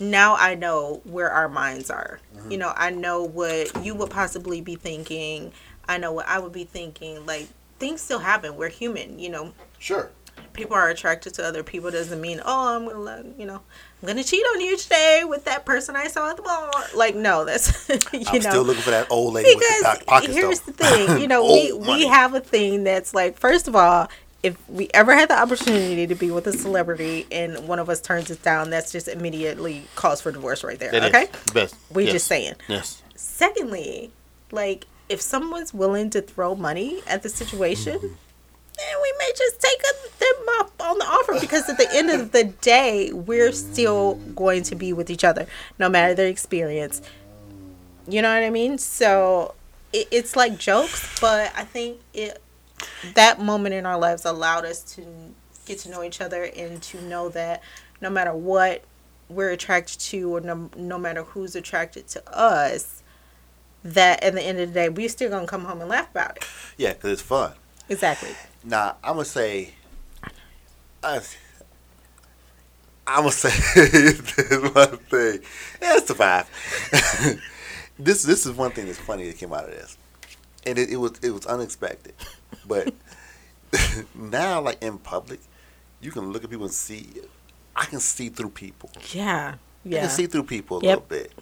[SPEAKER 2] now i know where our minds are. You know i know what you would possibly be thinking. I know what i would be thinking. Like things still happen. We're human you know?
[SPEAKER 1] Sure.
[SPEAKER 2] People are attracted to other people doesn't mean oh i'm gonna you know i'm gonna cheat on you today with that person i saw at the mall like no that's you
[SPEAKER 1] I'm
[SPEAKER 2] know
[SPEAKER 1] still looking for that old lady with the
[SPEAKER 2] because
[SPEAKER 1] pock- pockets
[SPEAKER 2] here's
[SPEAKER 1] though.
[SPEAKER 2] the thing you know we we have a thing that's like first of all if we ever had the opportunity to be with a celebrity and one of us turns it down that's just immediately cause for divorce right there
[SPEAKER 3] That
[SPEAKER 2] okay
[SPEAKER 3] the best.
[SPEAKER 2] we
[SPEAKER 3] Yes.
[SPEAKER 2] just saying
[SPEAKER 3] Yes.
[SPEAKER 2] secondly like if someone's willing to throw money at the situation mm-hmm. Then we may just take them up on the offer because at the end of the day we're still going to be with each other no matter their experience. You know what i mean? So it, it's like jokes but i think it that moment in our lives allowed us to get to know each other and to know that no matter what we're attracted to or no, no matter who's attracted to us that at the end of the day we're still gonna come home and laugh about it.
[SPEAKER 1] Yeah, because it's fun.
[SPEAKER 2] exactly
[SPEAKER 1] Now, I'm to say, I, I'm to say this one thing. Yeah, it's a this, this is one thing that's funny that came out of this. And it, it was it was unexpected. But now, like in public, you can look at people and see. I can see through people.
[SPEAKER 2] yeah yeah.
[SPEAKER 1] I can see through people a
[SPEAKER 2] Yep.
[SPEAKER 1] little bit.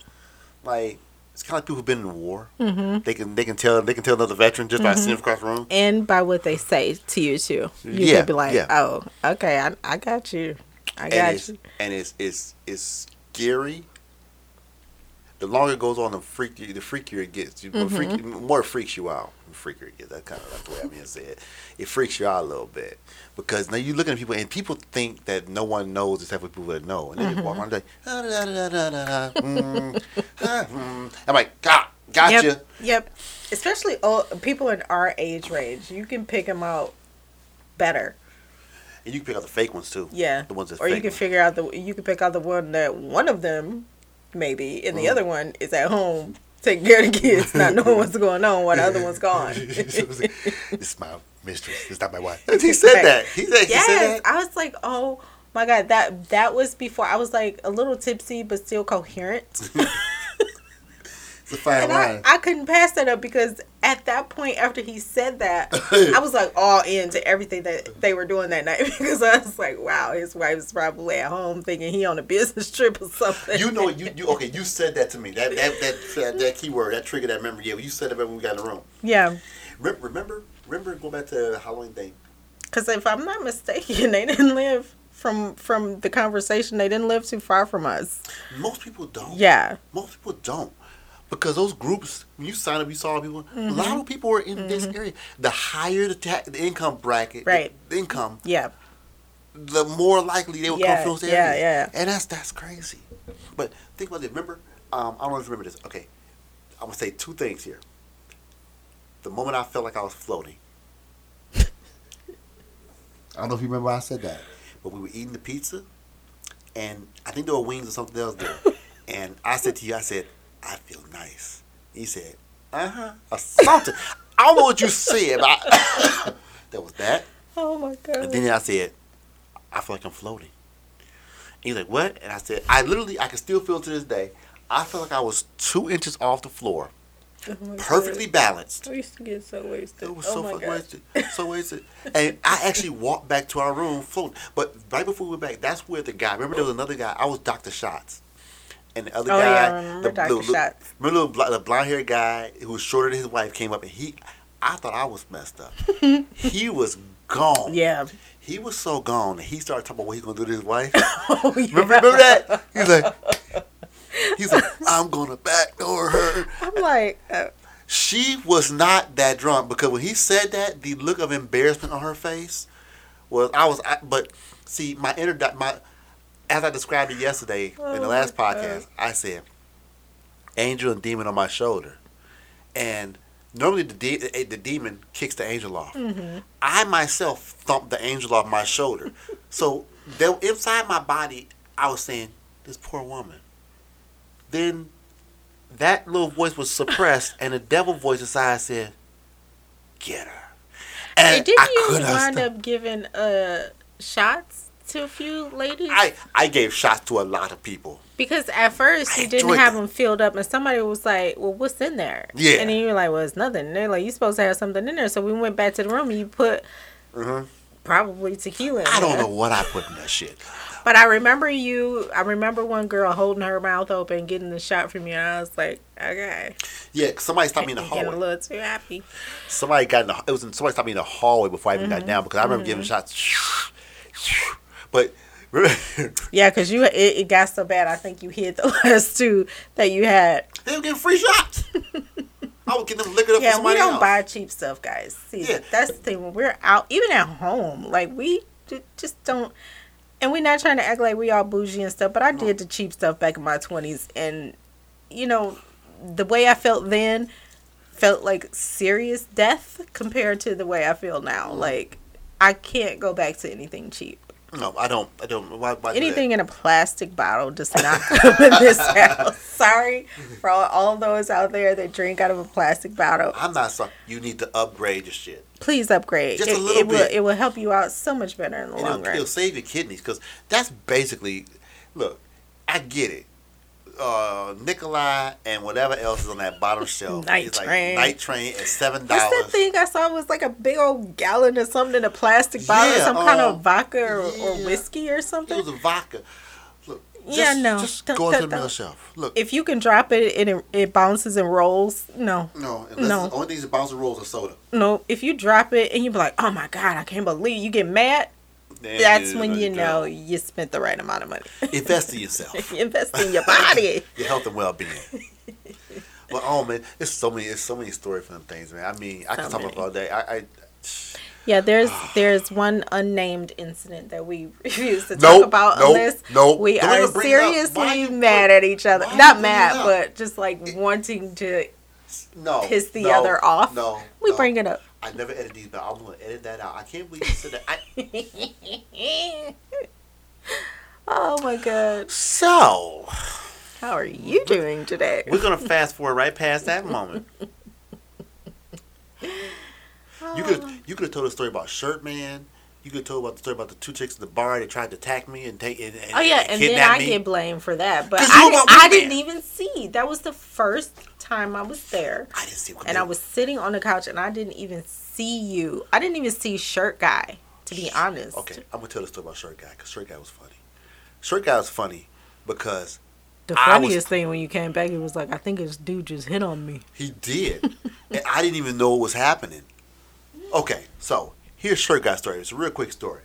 [SPEAKER 1] Like it's kind of like people who've been in war.
[SPEAKER 2] mm-hmm.
[SPEAKER 1] They can they can tell they can tell another veteran just by seeing across the room.
[SPEAKER 2] and by what they say to you too you
[SPEAKER 1] Yeah,
[SPEAKER 2] could be like
[SPEAKER 1] yeah.
[SPEAKER 2] oh okay I, I got you i
[SPEAKER 1] and
[SPEAKER 2] got
[SPEAKER 1] it's
[SPEAKER 2] you
[SPEAKER 1] and it's it's it's scary. The longer it goes on, the freakier the freakier it gets. You,
[SPEAKER 2] Mm-hmm.
[SPEAKER 1] freaky, more freaks you out. The freakier it gets. That's kind of that's the way I mean to say it. It freaks you out a little bit because now you looking at people and people think that no one knows except for people that know, and they just walk
[SPEAKER 2] Mm-hmm.
[SPEAKER 1] around like, ah, da, da, da, da, da, mm, ah, mm. I'm like, got gotcha.
[SPEAKER 2] Yep, yep. Especially old, people in our age range, you can pick them out better.
[SPEAKER 1] And you can pick out the fake ones too.
[SPEAKER 2] Yeah.
[SPEAKER 1] The ones that
[SPEAKER 2] or you can
[SPEAKER 1] ones.
[SPEAKER 2] figure out the you can pick out the one that one of them maybe and the
[SPEAKER 1] Mm.
[SPEAKER 2] other one is at home taking care of the kids, not knowing what's going on while the other one's gone.
[SPEAKER 1] it's my mistress. It's not my wife. He said that. He said, he
[SPEAKER 2] yes,
[SPEAKER 1] said that.
[SPEAKER 2] I was like, oh my god, that that was before I was like a little tipsy but still coherent.
[SPEAKER 1] It's a fine
[SPEAKER 2] And I,
[SPEAKER 1] line.
[SPEAKER 2] I couldn't pass that up because at that point after he said that, I was like all into everything that they were doing that night because I was like, wow, his wife's probably at home thinking he on a business trip or something.
[SPEAKER 1] You know, you, you okay? You said that to me. That that that that, that keyword, that triggered that memory. Yeah, you said it when we got in the room.
[SPEAKER 2] Yeah,
[SPEAKER 1] Remember, remember, remember. Go back to the Halloween thing.
[SPEAKER 2] because if I'm not mistaken, they didn't live from from the conversation. They didn't live too far from us.
[SPEAKER 1] Most people don't.
[SPEAKER 2] Yeah,
[SPEAKER 1] Most people don't. Because those groups, when you sign up, you saw people. A
[SPEAKER 2] Mm-hmm.
[SPEAKER 1] lot of people are in this area. The higher the, ta- the income bracket,
[SPEAKER 2] Right.
[SPEAKER 1] the, income,
[SPEAKER 2] yeah,
[SPEAKER 1] the more likely they will
[SPEAKER 2] Yeah,
[SPEAKER 1] come from those
[SPEAKER 2] yeah,
[SPEAKER 1] areas.
[SPEAKER 2] yeah.
[SPEAKER 1] And that's that's crazy. But think about it. Remember, um, I don't know if you remember this. Okay, I'm gonna say two things here. The moment I felt like I was floating. I don't know if you remember I said that, but we were eating the pizza, and I think there were wings or something else there. and I said to you, I said, I feel nice. He said, uh huh, something. I don't know what you said, but I, that was that.
[SPEAKER 2] Oh my God.
[SPEAKER 1] And then I said, I feel like I'm floating. And he's like, what? And I said, I literally, I can still feel to this day, I feel like I was two inches off the floor,
[SPEAKER 2] Oh
[SPEAKER 1] perfectly
[SPEAKER 2] God.
[SPEAKER 1] balanced.
[SPEAKER 2] I used to get so wasted.
[SPEAKER 1] It was
[SPEAKER 2] oh
[SPEAKER 1] so fucking wasted. So wasted. And I actually walked back to our room floating. But right before we went back, that's where the guy, remember there was another guy, I was Dr. Shots. And the other
[SPEAKER 2] Oh,
[SPEAKER 1] guy,
[SPEAKER 2] yeah, remember
[SPEAKER 1] the,
[SPEAKER 2] Dr.
[SPEAKER 1] little-
[SPEAKER 2] Shots.
[SPEAKER 1] remember the, bl- the blonde haired guy who was shorter than his wife came up and he, I thought I was messed up. he was gone.
[SPEAKER 2] Yeah.
[SPEAKER 1] He was so gone that he started talking about what he's gonna do to his wife.
[SPEAKER 2] Oh, yeah.
[SPEAKER 1] Remember, remember that? He's like, he's like, I'm gonna backdoor her.
[SPEAKER 2] I'm like, uh,
[SPEAKER 1] She was not that drunk because when he said that, the look of embarrassment on her face was I was. I, but see, my inner my as I described it yesterday in the
[SPEAKER 2] Oh,
[SPEAKER 1] last
[SPEAKER 2] my
[SPEAKER 1] podcast, I said angel and demon on my shoulder, and normally the de- eh, the demon kicks the angel off.
[SPEAKER 2] Mm-hmm.
[SPEAKER 1] I myself thumped the angel off my shoulder, so there inside my body, I was saying, "This poor woman." Then that little voice was suppressed, and the devil voice inside said, "Get her."
[SPEAKER 2] And didn't
[SPEAKER 1] I
[SPEAKER 2] you wind up giving uh shots to a few ladies?
[SPEAKER 1] I I gave shots to a lot of people.
[SPEAKER 2] Because at first
[SPEAKER 1] I
[SPEAKER 2] you didn't have them filled up, and somebody was like, "Well, what's in there?"
[SPEAKER 1] Yeah.
[SPEAKER 2] and then you were like, "Well, it's nothing." And they're like, "You're supposed to have something in there." So we went back to the room, and you put
[SPEAKER 1] Mhm.
[SPEAKER 2] probably tequila. In
[SPEAKER 1] I don't
[SPEAKER 2] there.
[SPEAKER 1] know what I put in that shit.
[SPEAKER 2] but I remember you. I remember one girl holding her mouth open, getting the shot from you, and I was like, "Okay."
[SPEAKER 1] Yeah, somebody stopped me in the hallway.
[SPEAKER 2] Getting a little too happy.
[SPEAKER 1] Somebody got in the it was somebody stopped me in the hallway before I even
[SPEAKER 2] Mm-hmm.
[SPEAKER 1] got down because I remember giving shots. But
[SPEAKER 2] Yeah, because you it, it got so bad. I think you hid the last two that you had.
[SPEAKER 1] they were getting free shots. I was getting them liquored up for
[SPEAKER 2] Yeah, we don't
[SPEAKER 1] else.
[SPEAKER 2] buy cheap stuff, guys. See,
[SPEAKER 1] Yeah.
[SPEAKER 2] that's the thing. When we're out, even at home, like we just don't. And we're not trying to act like we all bougie and stuff, but I did the cheap stuff back in my twenties, and you know, the way I felt then felt like serious death compared to the way I feel now. Mm-hmm. Like I can't go back to anything cheap.
[SPEAKER 1] No, I don't. I don't. Why, why do?
[SPEAKER 2] Anything in a plastic bottle does not come in this house. Sorry for all, all those out there that drink out of a plastic bottle.
[SPEAKER 1] I'm not sorry. You need to upgrade your shit.
[SPEAKER 2] Please upgrade.
[SPEAKER 1] Just a
[SPEAKER 2] it,
[SPEAKER 1] little
[SPEAKER 2] it will
[SPEAKER 1] bit.
[SPEAKER 2] it will help you out so much better in the
[SPEAKER 1] And
[SPEAKER 2] long
[SPEAKER 1] it'll,
[SPEAKER 2] run.
[SPEAKER 1] it'll save your kidneys because that's basically. Look, I get it. Uh, Nikolai and whatever else is on that bottom shelf.
[SPEAKER 2] Night
[SPEAKER 1] like
[SPEAKER 2] Train.
[SPEAKER 1] Night train at seven
[SPEAKER 2] What's that
[SPEAKER 1] dollars.
[SPEAKER 2] thing I saw was like a big old gallon or something in a plastic bottle,
[SPEAKER 1] Yeah,
[SPEAKER 2] some kind
[SPEAKER 1] uh,
[SPEAKER 2] of vodka or, or whiskey or something.
[SPEAKER 1] It was a vodka. Look, just,
[SPEAKER 2] Yeah, no.
[SPEAKER 1] Just
[SPEAKER 2] Don't-
[SPEAKER 1] go into the middle shelf. Look,
[SPEAKER 2] If you can drop it and it, it bounces and rolls, no,
[SPEAKER 1] no,
[SPEAKER 2] no.
[SPEAKER 1] the only things that bounce and rolls are soda.
[SPEAKER 2] no. If you drop it and you be like, oh my god, I can't believe you get mad, That's when you know you spent the right amount of money.
[SPEAKER 1] Invest in yourself.
[SPEAKER 2] Invest in your body.
[SPEAKER 1] your health and well being. but oh man, there's so many, there's so many story from things, man. I mean, I
[SPEAKER 2] So
[SPEAKER 1] can talk
[SPEAKER 2] many.
[SPEAKER 1] about all day. I, I
[SPEAKER 2] Yeah, there's there's one unnamed incident that we refuse to talk about
[SPEAKER 1] nope,
[SPEAKER 2] unless
[SPEAKER 1] nope.
[SPEAKER 2] we
[SPEAKER 1] Don't
[SPEAKER 2] are
[SPEAKER 1] even bring it up. Why
[SPEAKER 2] seriously
[SPEAKER 1] you
[SPEAKER 2] mad at each other. Not mad, but just like wanting to
[SPEAKER 1] no
[SPEAKER 2] piss the
[SPEAKER 1] no,
[SPEAKER 2] other off.
[SPEAKER 1] No,
[SPEAKER 2] we
[SPEAKER 1] no.
[SPEAKER 2] bring it up.
[SPEAKER 1] I never edit these, but I'm gonna edit that out. I can't believe you said that. I,
[SPEAKER 2] oh my god.
[SPEAKER 1] so
[SPEAKER 2] How are you doing today?
[SPEAKER 1] we're gonna fast forward right past that moment. You could you could have told a story about Shirt Man. You could told about the story about the two chicks in the bar that tried to attack me and take and, and
[SPEAKER 2] Oh yeah, and then I
[SPEAKER 1] me.
[SPEAKER 2] get blamed for that. But I, didn't- I didn't even see. That was the first time I was there.
[SPEAKER 1] I didn't see
[SPEAKER 2] and I was sitting on the couch and I didn't even see you. I didn't even see shirt guy, to be honest.
[SPEAKER 1] Okay, I'm gonna tell the story about Shirt Guy because Shirt Guy was funny. Shirt Guy was funny because
[SPEAKER 2] The
[SPEAKER 1] I was-
[SPEAKER 2] funniest thing when you came back, it was like, I think this dude just hit on me.
[SPEAKER 1] he did, and I didn't even know what was happening. Okay, so here's Shirt Guy story. It's a real quick story.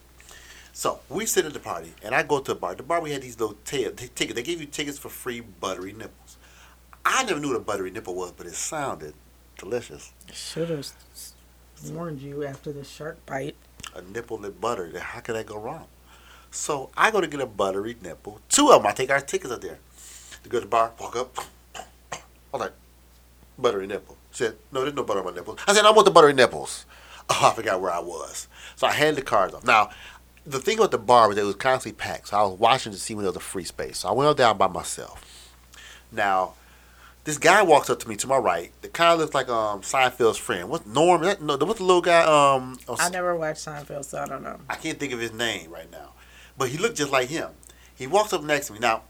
[SPEAKER 1] So we sit at the party, and I go to a bar. The bar we had these little ta- t- tickets. They gave you tickets for free buttery nipples. I never knew what a buttery nipple was, but it sounded delicious.
[SPEAKER 2] Should have warned you after the shark bite.
[SPEAKER 1] A nipple that butter. How could that go wrong? So I go to get a buttery nipple. Two of them. I take our tickets up there. To go to the bar, walk up. Was like, buttery nipple. Said, no, there's no butter on my nipples. I said, I want the buttery nipples. Oh, I forgot where I was. So I handed the cards off. Now, the thing about the bar was it was constantly packed. So I was watching to see when there was a free space. So I went up down by myself. Now, this guy walks up to me to my right. That kind of looks like um Seinfeld's friend. What's Norm? That, no, what's the little guy? Um, oh,
[SPEAKER 2] I never watched Seinfeld, so I don't know.
[SPEAKER 1] I can't think of his name right now, but he looked just like him. He walks up next to me. Now,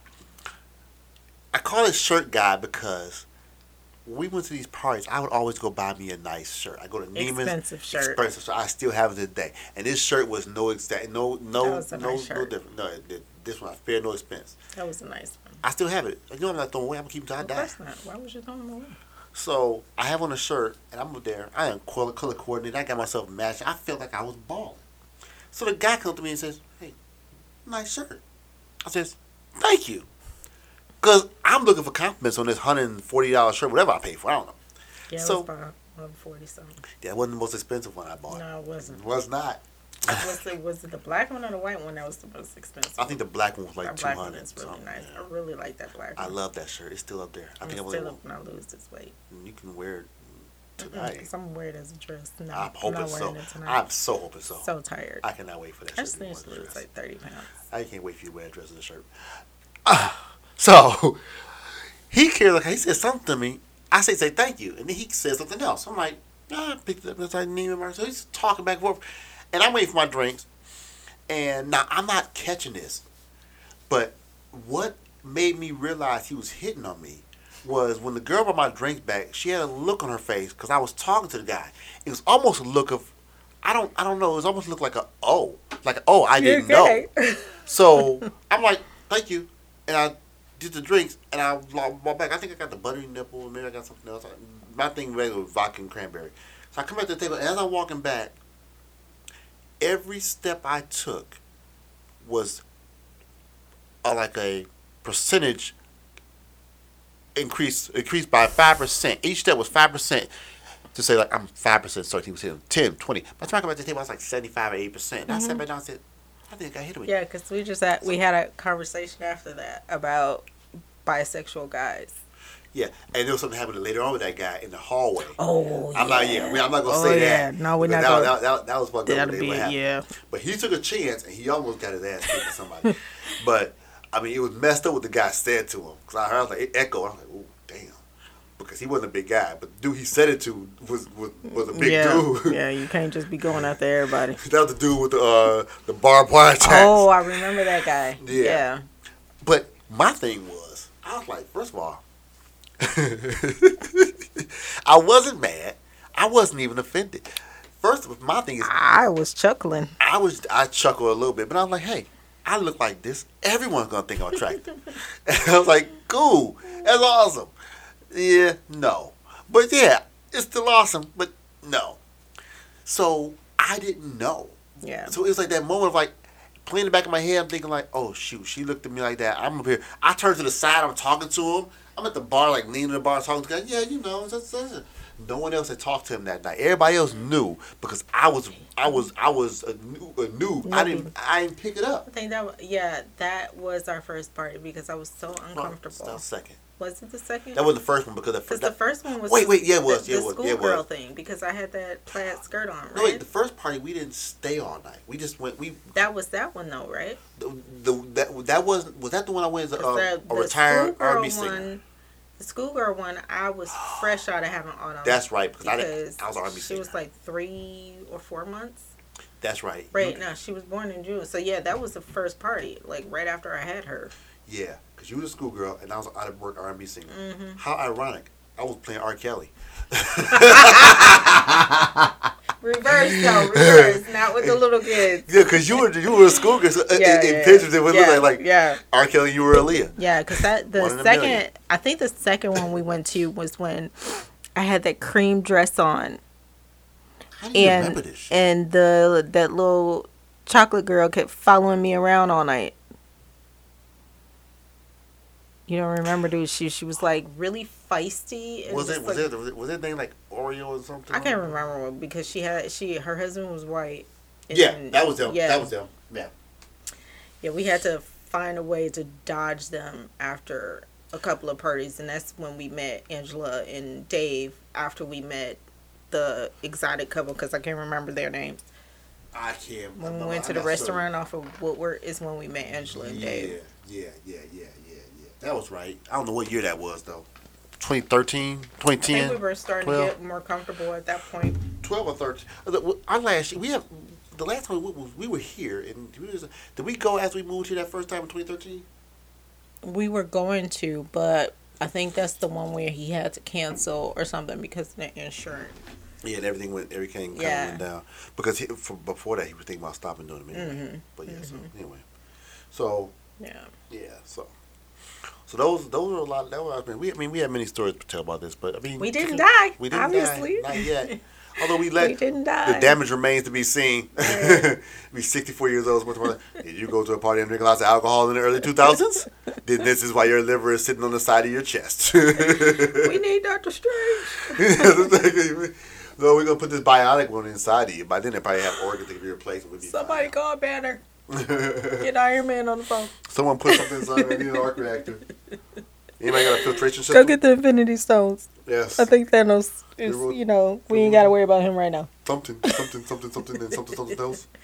[SPEAKER 1] I call it shirt guy because we went to these parties, I would always go buy me a nice shirt. I go to Neiman's.
[SPEAKER 2] Expensive shirt.
[SPEAKER 1] Expensive shirt. I still have it today, and this shirt was no exact, no, no,
[SPEAKER 2] That was a
[SPEAKER 1] no,
[SPEAKER 2] nice
[SPEAKER 1] no different. No, this one I no expense.
[SPEAKER 2] That was a nice one.
[SPEAKER 1] I still have it. You know I'm not throwing away. I'm gonna keep it till I
[SPEAKER 2] Of course not. Why would you throw them away?
[SPEAKER 1] So I have on a shirt, and I'm up there. I am color color coordinated. I got myself matched. I felt like I was balling. So the guy comes to me and says, "Hey, nice shirt." I says, "Thank you," because I'm looking for compliments on this hundred and forty dollars shirt, whatever I paid for. I don't know.
[SPEAKER 2] Yeah, it
[SPEAKER 1] So-
[SPEAKER 2] was about 140 something.
[SPEAKER 1] That wasn't the most expensive one I bought.
[SPEAKER 2] No, it wasn't.
[SPEAKER 1] It was not.
[SPEAKER 2] was, it, was it the black one or the white one that was the most expensive?
[SPEAKER 1] I think the black one was like two
[SPEAKER 2] one
[SPEAKER 1] hundred.
[SPEAKER 2] is really nice. I really like that black
[SPEAKER 1] I love that shirt. It's still up there. I
[SPEAKER 2] I'm
[SPEAKER 1] think I
[SPEAKER 2] still up when I lose this weight.
[SPEAKER 1] You can wear it tonight.
[SPEAKER 2] Because I'm wearing it as a dress. No,
[SPEAKER 1] I'm
[SPEAKER 2] I'm
[SPEAKER 1] hoping
[SPEAKER 2] not
[SPEAKER 1] so.
[SPEAKER 2] wearing it tonight.
[SPEAKER 1] I'm so hoping so.
[SPEAKER 2] so tired.
[SPEAKER 1] I cannot wait for that
[SPEAKER 2] I
[SPEAKER 1] shirt.
[SPEAKER 2] just
[SPEAKER 1] to be
[SPEAKER 2] finished
[SPEAKER 1] worn
[SPEAKER 2] to lose like 30 pounds.
[SPEAKER 1] I can't wait for you to wear a dress and a shirt. so he cares like he said something to me. I say say thank you, and then he says something else. I'm like, ah, I picked it up as I need him. So he's talking back and forth, and I'm waiting for my drinks. And now I'm not catching this, but what made me realize he was hitting on me was when the girl brought my drinks back. She had a look on her face because I was talking to the guy. It was almost a look of, I don't, I don't know. It was almost looked like a oh, like a, oh, I didn't know. So I'm like, thank you, and I did the drinks, and I walked back. I think I got the buttery nipple, maybe I got something else. My thing regular vodka and cranberry. So I come back to the table, and as I'm walking back, every step I took was uh, like a percentage increase increased by 5%. Each step was 5% to say like I'm 5%, 13%, 10, 20. By the time I got back to the table, I was like 75 or 8%. And I sat back down and said, I think I hit it.
[SPEAKER 2] Yeah, because we just had, we had a conversation after that about bisexual guys.
[SPEAKER 1] Yeah, and there was something happening later on with that guy in the hallway.
[SPEAKER 2] Oh,
[SPEAKER 1] I'm
[SPEAKER 2] yeah.
[SPEAKER 1] not. Yeah, I mean, I'm not gonna
[SPEAKER 2] Oh,
[SPEAKER 1] say
[SPEAKER 2] yeah.
[SPEAKER 1] that.
[SPEAKER 2] No, we're not
[SPEAKER 1] That,
[SPEAKER 2] gonna-
[SPEAKER 1] that, that, that was fucked up.
[SPEAKER 2] That'll be
[SPEAKER 1] what
[SPEAKER 2] it,
[SPEAKER 1] happened.
[SPEAKER 2] yeah.
[SPEAKER 1] But he took a chance and he almost got his ass kicked by somebody. but I mean, it was messed up what the guy said to him because I heard I was like it echoed. I was like, oh damn, because he wasn't a big guy, but the dude he said it to was was, was a big
[SPEAKER 2] yeah.
[SPEAKER 1] dude.
[SPEAKER 2] yeah, you can't just be going after everybody.
[SPEAKER 1] that was the dude with the uh, the barbed wire attacks.
[SPEAKER 2] Oh, I remember that guy.
[SPEAKER 1] Yeah.
[SPEAKER 2] Yeah.
[SPEAKER 1] But my thing was, I was like, first of all, I wasn't mad. I wasn't even offended. First, of all, my thing is,
[SPEAKER 2] I was chuckling.
[SPEAKER 1] I was I chuckled a little bit, but I was like, hey, I look like this. Everyone's gonna think I'm attractive. and I was like, cool, that's awesome. Yeah, no, but yeah, it's still awesome, but no. So I didn't know.
[SPEAKER 2] Yeah.
[SPEAKER 1] So it was like that moment of like playing in the back of my head. I'm thinking like, oh shoot, she looked at me like that. I'm up here. I turned to the side. I'm talking to him. I'm at the bar, like leaning in the bar, talking to the guy. Yeah, you know. That's, that's no one else had talked to him that night. Everybody else knew because I was, I was, I was a new, a noob. I didn't, I didn't pick it up.
[SPEAKER 2] I think that yeah, that was our first party because I was so uncomfortable.
[SPEAKER 1] was second.
[SPEAKER 2] Was it the second?
[SPEAKER 1] That was the first one because the
[SPEAKER 2] the first one was
[SPEAKER 1] Wait, wait, yeah, it was,
[SPEAKER 2] the,
[SPEAKER 1] yeah,
[SPEAKER 2] the
[SPEAKER 1] it was, yeah,
[SPEAKER 2] schoolgirl
[SPEAKER 1] was.
[SPEAKER 2] thing because I had that plaid skirt on, right?
[SPEAKER 1] No, wait. The first party we didn't stay all night. We just went. We
[SPEAKER 2] that was that one though, right?
[SPEAKER 1] the, the that that was was that the one I went as a, uh,
[SPEAKER 2] the-
[SPEAKER 1] a retired R&B singer.
[SPEAKER 2] one, the schoolgirl one, I was fresh out of having auto.
[SPEAKER 1] That's right because I
[SPEAKER 2] because
[SPEAKER 1] didn't. I was an R&B
[SPEAKER 2] she
[SPEAKER 1] singer.
[SPEAKER 2] was like three or four months.
[SPEAKER 1] That's right.
[SPEAKER 2] Right
[SPEAKER 1] You-
[SPEAKER 2] now, she was born in June, so yeah, that was the first party, like right after I had her.
[SPEAKER 1] Yeah, because you was a schoolgirl and I was an out of work R&B singer.
[SPEAKER 2] Mm-hmm.
[SPEAKER 1] How ironic. I was playing R. Kelly.
[SPEAKER 2] Reverse though, reverse, not with the little kids.
[SPEAKER 1] Yeah, because you were you were a schoolgirl. So uh,
[SPEAKER 2] Yeah,
[SPEAKER 1] in, in
[SPEAKER 2] yeah,
[SPEAKER 1] pictures, it would
[SPEAKER 2] yeah,
[SPEAKER 1] look like, like
[SPEAKER 2] yeah.
[SPEAKER 1] R. Kelly, you were Aaliyah.
[SPEAKER 2] Yeah, because that the second. I think the second one we went to was when I had that cream dress on,
[SPEAKER 1] How do you
[SPEAKER 2] and
[SPEAKER 1] remember this?
[SPEAKER 2] and the that little chocolate girl kept following me around all night. You don't remember, dude? She she was like really feisty. and
[SPEAKER 1] was it was
[SPEAKER 2] like-
[SPEAKER 1] it was it was it name like Oreo or something?
[SPEAKER 2] I can't remember because she had she her husband was white.
[SPEAKER 1] Yeah, that was them.
[SPEAKER 2] Yeah,
[SPEAKER 1] That was them. Yeah.
[SPEAKER 2] yeah. We had to find a way to dodge them after a couple of parties, and that's when we met Angela and Dave. After we met the exotic couple, because I can't remember their names.
[SPEAKER 1] I can't.
[SPEAKER 2] When we went to the restaurant off of Woodward is when we met Angela and
[SPEAKER 1] Yeah,
[SPEAKER 2] Dave.
[SPEAKER 1] yeah, yeah, yeah. That was right. I don't know what year that was though. 2013,
[SPEAKER 2] I think
[SPEAKER 1] 2010,
[SPEAKER 2] we were starting
[SPEAKER 1] 12.
[SPEAKER 2] to get more comfortable at that point.
[SPEAKER 1] 12 or 13. Uh, the- Our last we have the last time we, we, we were here and we was, did we go as we moved here that first time in 2013?
[SPEAKER 2] We were going to, but I think that's the one where he had to cancel or something because of the insurance.
[SPEAKER 1] Yeah, and everything went everything kind
[SPEAKER 2] Yeah.
[SPEAKER 1] of went down because he, for, before that he was thinking about stopping doing it anyway.
[SPEAKER 2] Mhm.
[SPEAKER 1] But yeah, so anyway, so
[SPEAKER 2] Yeah.
[SPEAKER 1] yeah, so so those those are a lot. That was, I mean, we I mean we have many stories to tell about this, but I mean
[SPEAKER 2] We didn't die,
[SPEAKER 1] We didn't
[SPEAKER 2] obviously.
[SPEAKER 1] die, not yet. Although we let
[SPEAKER 2] we didn't die.
[SPEAKER 1] the damage remains to be seen.
[SPEAKER 2] Right.
[SPEAKER 1] be 64 years old. Did you go to a party and drink lots of alcohol in the early 2000s? then this is why your liver is sitting on the side of your chest.
[SPEAKER 2] we need Doctor Strange.
[SPEAKER 1] so we're gonna put this bionic one inside of you. By then, they probably have organs to be replaced. Be
[SPEAKER 2] Somebody
[SPEAKER 1] fine.
[SPEAKER 2] call Banner. Get Iron Man on the phone.
[SPEAKER 1] Someone put something inside. I need an arc reactor. Anybody got a filtration system?
[SPEAKER 2] Go get the Infinity Stones.
[SPEAKER 1] yes.
[SPEAKER 2] I think Thanos is,
[SPEAKER 1] You're
[SPEAKER 2] you know, we ain't got to worry about him right now.
[SPEAKER 1] something, something, something, something, and something, something else.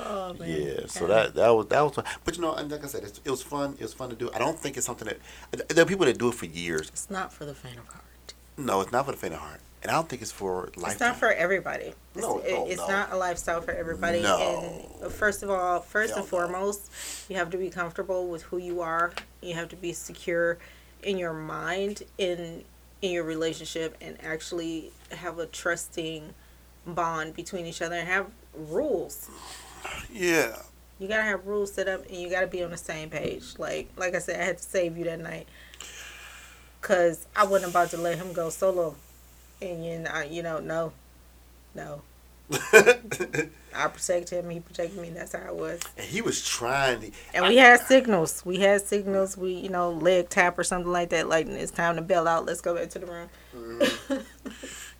[SPEAKER 2] Oh man.
[SPEAKER 1] Yeah, so that that was that was fun. But you know, and like I said, it's, it was fun. It was fun to do. I don't think it's something that there are people that do it for years.
[SPEAKER 2] It's not for the faint of heart.
[SPEAKER 1] No, it's not for the faint of heart, and I don't think it's for life.
[SPEAKER 2] It's not for everybody. It's,
[SPEAKER 1] No,
[SPEAKER 2] it-
[SPEAKER 1] no,
[SPEAKER 2] it's
[SPEAKER 1] no.
[SPEAKER 2] not a lifestyle for everybody.
[SPEAKER 1] No.
[SPEAKER 2] And uh, first of all, first
[SPEAKER 1] Hell
[SPEAKER 2] and
[SPEAKER 1] no.
[SPEAKER 2] foremost, you have to be comfortable with who you are. You have to be secure in your mind, in in your relationship, and actually have a trusting bond between each other and have rules.
[SPEAKER 1] Yeah,
[SPEAKER 2] You gotta have rules set up, and you gotta be on the same page. Like like I said, I had to save you that night, cause I wasn't about to let him go solo, and you know, you know, no, no. I protected him. He protected me. That's how it was.
[SPEAKER 1] and he was trying. To,
[SPEAKER 2] And we had signals. We had signals. We, you know, leg tap or something like that. Like it's time to bail out. Let's go back to the room. Mm-hmm.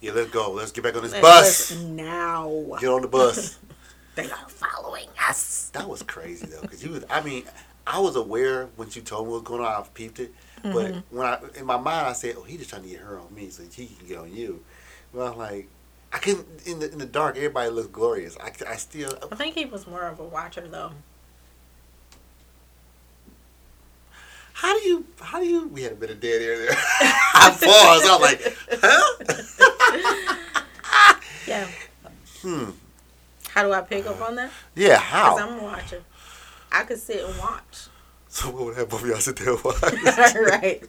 [SPEAKER 1] yeah, let's go. Let's get back on this
[SPEAKER 2] Let-
[SPEAKER 1] bus.
[SPEAKER 2] let's now.
[SPEAKER 1] Get on the bus.
[SPEAKER 2] They are following us.
[SPEAKER 1] That was crazy though, because you was. I mean, I was aware when you told me what was going on. I peeped it, but
[SPEAKER 2] Mm-hmm.
[SPEAKER 1] when I in my mind I said, "Oh, he just trying to get her on me so he can get on you." Well, I'm like, I couldn't in the in the dark. Everybody looks glorious. I, I still.
[SPEAKER 2] I think he was more of a watcher though.
[SPEAKER 1] How do you? How do you? We had a bit of dead air there. I paused. I was like, huh?
[SPEAKER 2] Yeah.
[SPEAKER 1] Hmm.
[SPEAKER 2] How do I pick up on that?
[SPEAKER 1] Yeah.
[SPEAKER 2] Because
[SPEAKER 1] How?
[SPEAKER 2] I'm a watcher. I could sit and watch.
[SPEAKER 1] So what would have both of y'all sit there and watch?
[SPEAKER 2] right.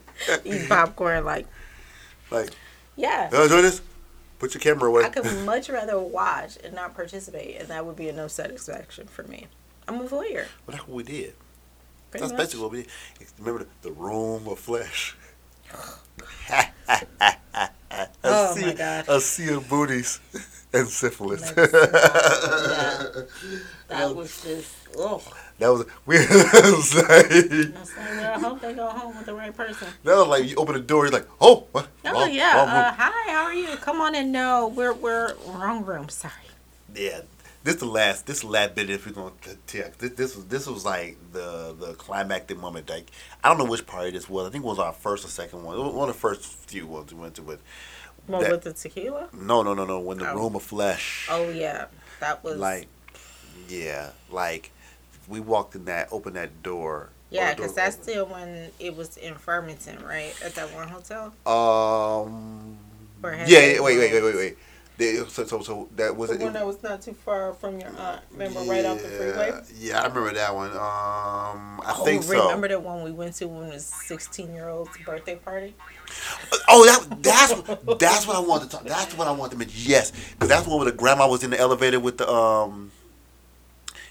[SPEAKER 2] Eat popcorn like
[SPEAKER 1] like,
[SPEAKER 2] yeah.
[SPEAKER 1] you enjoy this? Put your camera away.
[SPEAKER 2] I could much rather watch and not participate, and that would be enough satisfaction for me. I'm a voyeur.
[SPEAKER 1] Well, that's what we did.
[SPEAKER 2] Pretty
[SPEAKER 1] That's
[SPEAKER 2] much.
[SPEAKER 1] basically what we did. Remember the, the room of flesh. a
[SPEAKER 2] Oh,
[SPEAKER 1] sea,
[SPEAKER 2] my God.
[SPEAKER 1] A sea of booties and syphilis.
[SPEAKER 2] Let's yeah. That was just oh.
[SPEAKER 1] That was we. it was like,
[SPEAKER 2] I was like, well, I hope they go home with the right person.
[SPEAKER 1] that was like you open the door. You're like, oh, what?
[SPEAKER 2] Oh
[SPEAKER 1] Wrong-
[SPEAKER 2] yeah.
[SPEAKER 1] wrong.
[SPEAKER 2] Uh, hi. How are you? Come on in. No, we're we're wrong room. Sorry.
[SPEAKER 1] Yeah, this the last. This last bit. If we're gonna tell, this, this was this was like the the climactic moment. Like I don't know which party this was. I think it was our first or second one. It was one of the first few ones we went to. with.
[SPEAKER 2] What
[SPEAKER 1] That-
[SPEAKER 2] with the tequila?
[SPEAKER 1] no, no, no, no. When the
[SPEAKER 2] Oh.
[SPEAKER 1] room of flesh.
[SPEAKER 2] Oh yeah, that was
[SPEAKER 1] Like, yeah, like we walked in that, opened that door.
[SPEAKER 2] yeah, because that's
[SPEAKER 1] opened.
[SPEAKER 2] still when it was in Farmington, right? At that one hotel.
[SPEAKER 1] Um. Yeah. yeah wait. Wait. Wait. Wait. Wait. They- so, so, so that was
[SPEAKER 2] The
[SPEAKER 1] it.
[SPEAKER 2] one that was not too far from your aunt. Remember, right off the freeway.
[SPEAKER 1] Yeah, I remember that one. Um, I
[SPEAKER 2] oh,
[SPEAKER 1] think so.
[SPEAKER 2] remember the one we went to when it was sixteen year old's birthday party?
[SPEAKER 1] Oh, that that's that's what I wanted to talk. That's what I wanted to mention. Yes, because that's the one where the grandma was in the elevator with the um.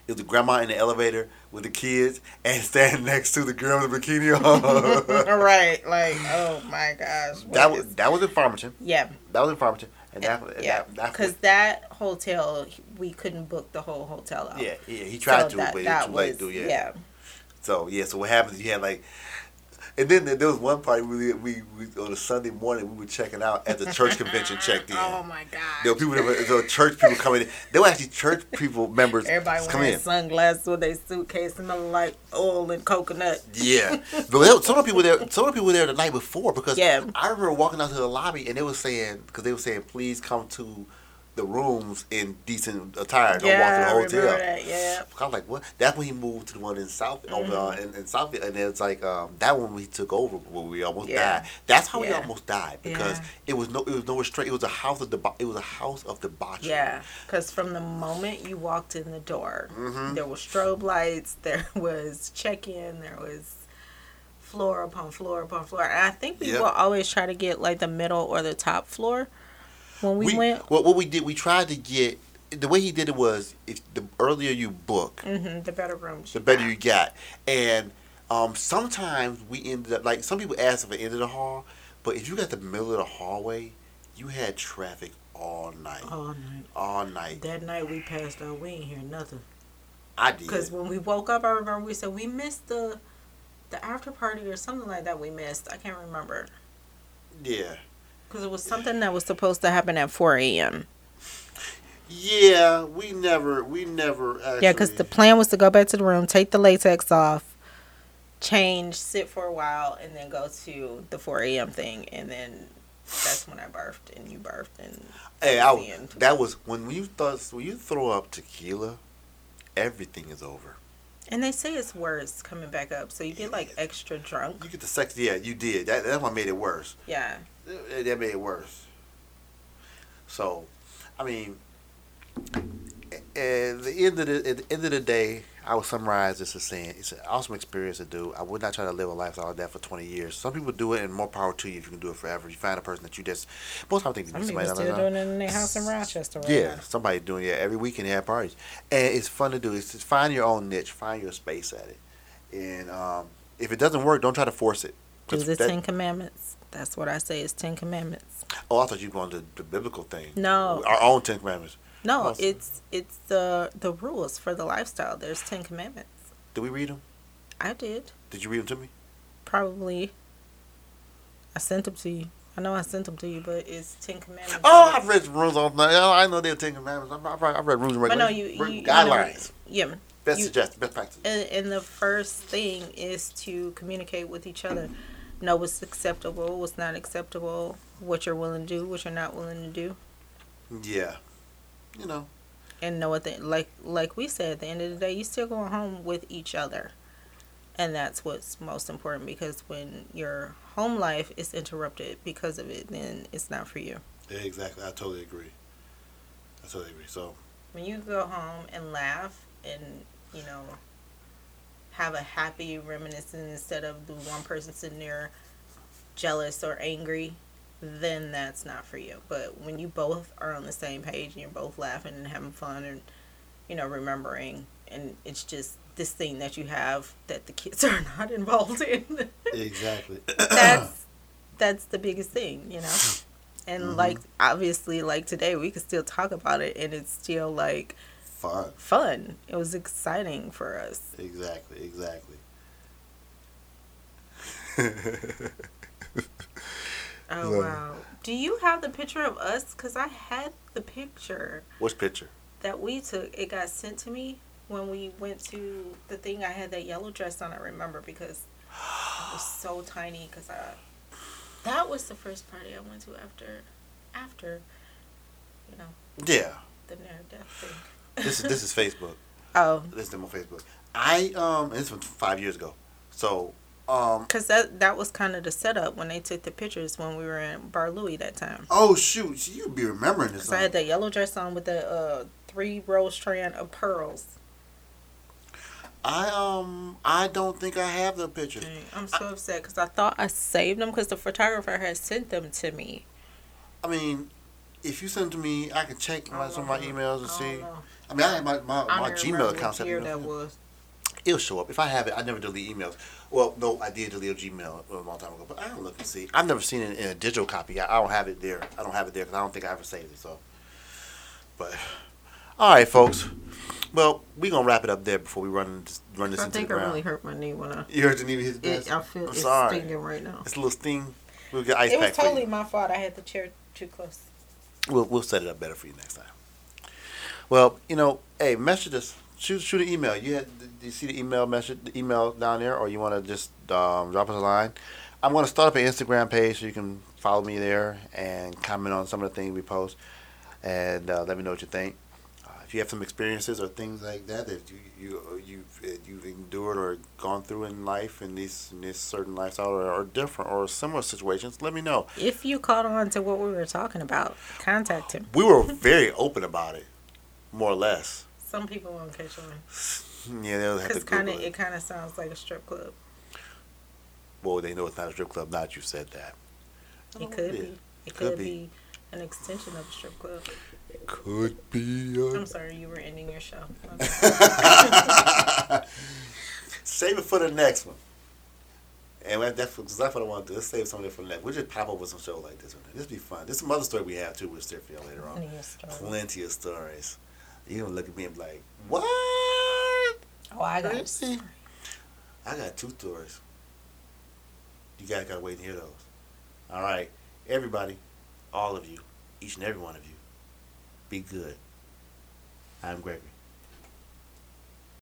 [SPEAKER 1] It was the grandma in the elevator with the kids and standing next to the girl in the bikini
[SPEAKER 2] right, like oh my gosh.
[SPEAKER 1] that was
[SPEAKER 2] is-
[SPEAKER 1] that was in Farmington.
[SPEAKER 2] yeah,
[SPEAKER 1] That was in Farmington, and that
[SPEAKER 2] yeah,
[SPEAKER 1] that, that
[SPEAKER 2] because that hotel we couldn't book the whole hotel out.
[SPEAKER 1] yeah yeah he tried
[SPEAKER 2] So
[SPEAKER 1] to,
[SPEAKER 2] that-
[SPEAKER 1] but it was too late
[SPEAKER 2] was-
[SPEAKER 1] Yeah.
[SPEAKER 2] yeah.
[SPEAKER 1] So yeah, so what happens? You had like, and then there was one party we we, we on a Sunday morning we were checking out at the church convention checked in.
[SPEAKER 2] Oh my god.
[SPEAKER 1] There were people that were, there were church people coming in. There were actually church people members
[SPEAKER 2] Everybody wearing
[SPEAKER 1] in.
[SPEAKER 2] sunglasses with their suitcase smelling like oil and coconut.
[SPEAKER 1] Yeah, but there, some of the people there. Some of the people there the night before because
[SPEAKER 2] Yeah.
[SPEAKER 1] I remember walking out to the lobby and they were saying because they were saying please come to the rooms in decent attire. Don't
[SPEAKER 2] yeah,
[SPEAKER 1] walk to the hotel.
[SPEAKER 2] that. Yeah.
[SPEAKER 1] I was like, what? That's when he moved to the one in South over uh,
[SPEAKER 2] Mm-hmm.
[SPEAKER 1] in, in Southfield, and it's like um, that one we took over where we almost
[SPEAKER 2] Yeah.
[SPEAKER 1] died. That's how we almost died because
[SPEAKER 2] Yeah.
[SPEAKER 1] it was no, it was no restraint. It was a house of deba- It was a house of debauchery.
[SPEAKER 2] Yeah, because from the moment you walked in the door,
[SPEAKER 1] Mhm.
[SPEAKER 2] there was strobe lights, there was check in, there was floor upon floor upon floor. And I think we
[SPEAKER 1] Yep.
[SPEAKER 2] will always try to get like the middle or the top floor when we,
[SPEAKER 1] we
[SPEAKER 2] went.
[SPEAKER 1] Well, what we did, we tried to get the way he did it was if the earlier you book,
[SPEAKER 2] hmm the better rooms.
[SPEAKER 1] the better you got. And um, sometimes we ended up like some people asked if it ended the hall, but if you got the middle of the hallway, you had traffic all night,
[SPEAKER 2] All night.
[SPEAKER 1] all night.
[SPEAKER 2] That night we passed out. We ain't hear nothing.
[SPEAKER 1] I did.
[SPEAKER 2] Because when we woke up, I remember we said we missed the the after party or something like that. We missed. I can't remember
[SPEAKER 1] Yeah.
[SPEAKER 2] Because it was something that was supposed to happen at four a.m.
[SPEAKER 1] Yeah, we never, we never. Actually,
[SPEAKER 2] Yeah, because the plan was to go back to the room, take the latex off, change, sit for a while, and then go to the 4 a.m. thing. And then that's when I birthed, and you birthed. And
[SPEAKER 1] hey, I,
[SPEAKER 2] end.
[SPEAKER 1] that was when you thought when you throw up tequila. everything is over.
[SPEAKER 2] And they say it's worse coming back up, so you get like extra drunk.
[SPEAKER 1] You get the sex. Yeah, you did. That that's what made it worse.
[SPEAKER 2] Yeah.
[SPEAKER 1] That made it worse. So, I mean, at the end of the at the end of the day, I would summarize this as saying it's an awesome experience to do. I would not try to live a lifestyle like that for twenty years. Some people do it, and more power to you if you can do it forever. You find a person that you just most of the time think somebody
[SPEAKER 2] still doing it in their house in Rochester. Right
[SPEAKER 1] yeah,
[SPEAKER 2] now.
[SPEAKER 1] somebody doing it every weekend. They have parties, and it's fun to do. It's just find your own niche, find your space at it, and um, if it doesn't work, don't try to force it.
[SPEAKER 2] Do the
[SPEAKER 1] that-
[SPEAKER 2] Ten Commandments. That's what I say is Ten Commandments.
[SPEAKER 1] oh, I thought you were going to the biblical thing.
[SPEAKER 2] No.
[SPEAKER 1] our own Ten Commandments.
[SPEAKER 2] No, it's it's the the rules for the lifestyle. There's Ten Commandments.
[SPEAKER 1] Did we read them?
[SPEAKER 2] I did.
[SPEAKER 1] Did you read them to me?
[SPEAKER 2] Probably. I sent them to you. I know I sent them to you, but it's Ten Commandments.
[SPEAKER 1] Oh, I've read rules on. I know they're Ten Commandments. I've, I've read- rules and
[SPEAKER 2] But no,
[SPEAKER 1] regulations.
[SPEAKER 2] you, you you
[SPEAKER 1] guidelines.
[SPEAKER 2] know, yeah.
[SPEAKER 1] best
[SPEAKER 2] you-
[SPEAKER 1] suggestion, best practice.
[SPEAKER 2] And, and the first thing is to communicate with each other. Know what's acceptable, what's not acceptable, what you're willing to do, what you're not willing to do,
[SPEAKER 1] Yeah, you know.
[SPEAKER 2] and know what the like like we said at the end of the day, you still going home with each other, and that's what's most important because when your home life is interrupted because of it, then it's not for you.
[SPEAKER 1] Exactly. I totally agree. I totally agree. So
[SPEAKER 2] when you go home and laugh and you know have a happy reminiscence instead of the one person sitting there jealous or angry then that's not for you but when you both are on the same page and you're both laughing and having fun and you know remembering and it's just this thing that you have that the kids are not involved in
[SPEAKER 1] exactly.
[SPEAKER 2] that's that's the biggest thing, you know. And
[SPEAKER 1] Mhm.
[SPEAKER 2] like obviously like today we could still talk about it and it's still like
[SPEAKER 1] Fun.
[SPEAKER 2] fun. It was exciting for us.
[SPEAKER 1] Exactly. Exactly.
[SPEAKER 2] Oh
[SPEAKER 1] So-
[SPEAKER 2] wow. Do you have the picture of us cuz I had the picture
[SPEAKER 1] Which picture?
[SPEAKER 2] that we took. It got sent to me when we went to the thing I had that yellow dress on I remember because it was so tiny cuz I that was the first party I went to after after you know
[SPEAKER 1] Yeah.
[SPEAKER 2] the near death thing.
[SPEAKER 1] This is this is Facebook.
[SPEAKER 2] Oh,
[SPEAKER 1] This is them on Facebook. I um. This was five years ago. So um.
[SPEAKER 2] because that that was kind of the setup when they took the pictures when we were in Bar Louie that time.
[SPEAKER 1] Oh shoot! So you be remembering this.
[SPEAKER 2] I had that yellow dress on with the uh, three row strand of pearls.
[SPEAKER 1] I um. I don't think I have the
[SPEAKER 2] pictures. I'm so upset because I thought I saved them because the photographer had sent them to me.
[SPEAKER 1] I mean, if you send them to me, I can check my, some of my emails and
[SPEAKER 2] I
[SPEAKER 1] see.
[SPEAKER 2] know.
[SPEAKER 1] I mean, I have my my, my Gmail account.
[SPEAKER 2] what year that was.
[SPEAKER 1] It'll show up if I have it. I never delete emails. Well, no, I did delete a Gmail a long time ago, but I don't look and see. I've never seen it in a digital copy. I, I don't have it there. I don't have it there because I don't think I ever saved it. So, but all right, folks. Well, we are gonna wrap it up there before we run this, run this
[SPEAKER 2] I
[SPEAKER 1] into
[SPEAKER 2] think
[SPEAKER 1] the
[SPEAKER 2] I
[SPEAKER 1] ground.
[SPEAKER 2] really hurt my knee when I.
[SPEAKER 1] You heard the knee hit his
[SPEAKER 2] It,
[SPEAKER 1] best.
[SPEAKER 2] I feel
[SPEAKER 1] I'm
[SPEAKER 2] it's
[SPEAKER 1] sorry.
[SPEAKER 2] stinging right now.
[SPEAKER 1] It's a little sting. We'll get ice
[SPEAKER 2] It was
[SPEAKER 1] pack for
[SPEAKER 2] totally
[SPEAKER 1] you.
[SPEAKER 2] my fault. I had the chair too close.
[SPEAKER 1] We'll we'll set it up better for you next time. Well, you know, hey, message us. Shoot shoot an email. You had you see the email message the email down there, or you want to just um, drop us a line? I'm going to start up an Instagram page so you can follow me there and comment on some of the things we post, and uh, let me know what you think. Uh, if you have some experiences or things like that that you you you've you've endured or gone through in life in these in this certain lifestyle or, or different or similar situations, let me know.
[SPEAKER 2] If you caught on to what we were talking about, contact him.
[SPEAKER 1] We were very open about it, more or less.
[SPEAKER 2] Some people won't catch on
[SPEAKER 1] Yeah, they'll have to
[SPEAKER 2] because kind of,
[SPEAKER 1] it.
[SPEAKER 2] it kind of sounds like a strip club.
[SPEAKER 1] Well, they know it's not a strip club. Not you said that,
[SPEAKER 2] It could
[SPEAKER 1] yeah.
[SPEAKER 2] be. It
[SPEAKER 1] Could
[SPEAKER 2] could,
[SPEAKER 1] be.
[SPEAKER 2] be. an extension of a strip club.
[SPEAKER 1] could be.
[SPEAKER 2] I'm sorry, you were ending your show.
[SPEAKER 1] save it for the next one. And that's that's what I want to do. Let's save some of it for the next. We'll just pop up with some show like this one. This be fun. There's some other story we have too with Southfield later on.
[SPEAKER 2] Ending your story.
[SPEAKER 1] Plenty of stories. You gonna look at me and be like, mm. "What?"
[SPEAKER 2] Oh, I got.
[SPEAKER 1] Crazy. I got two stories. You guys gotta wait and hear those. All right, everybody, all of you, each and every one of you, be good. I'm Gregory.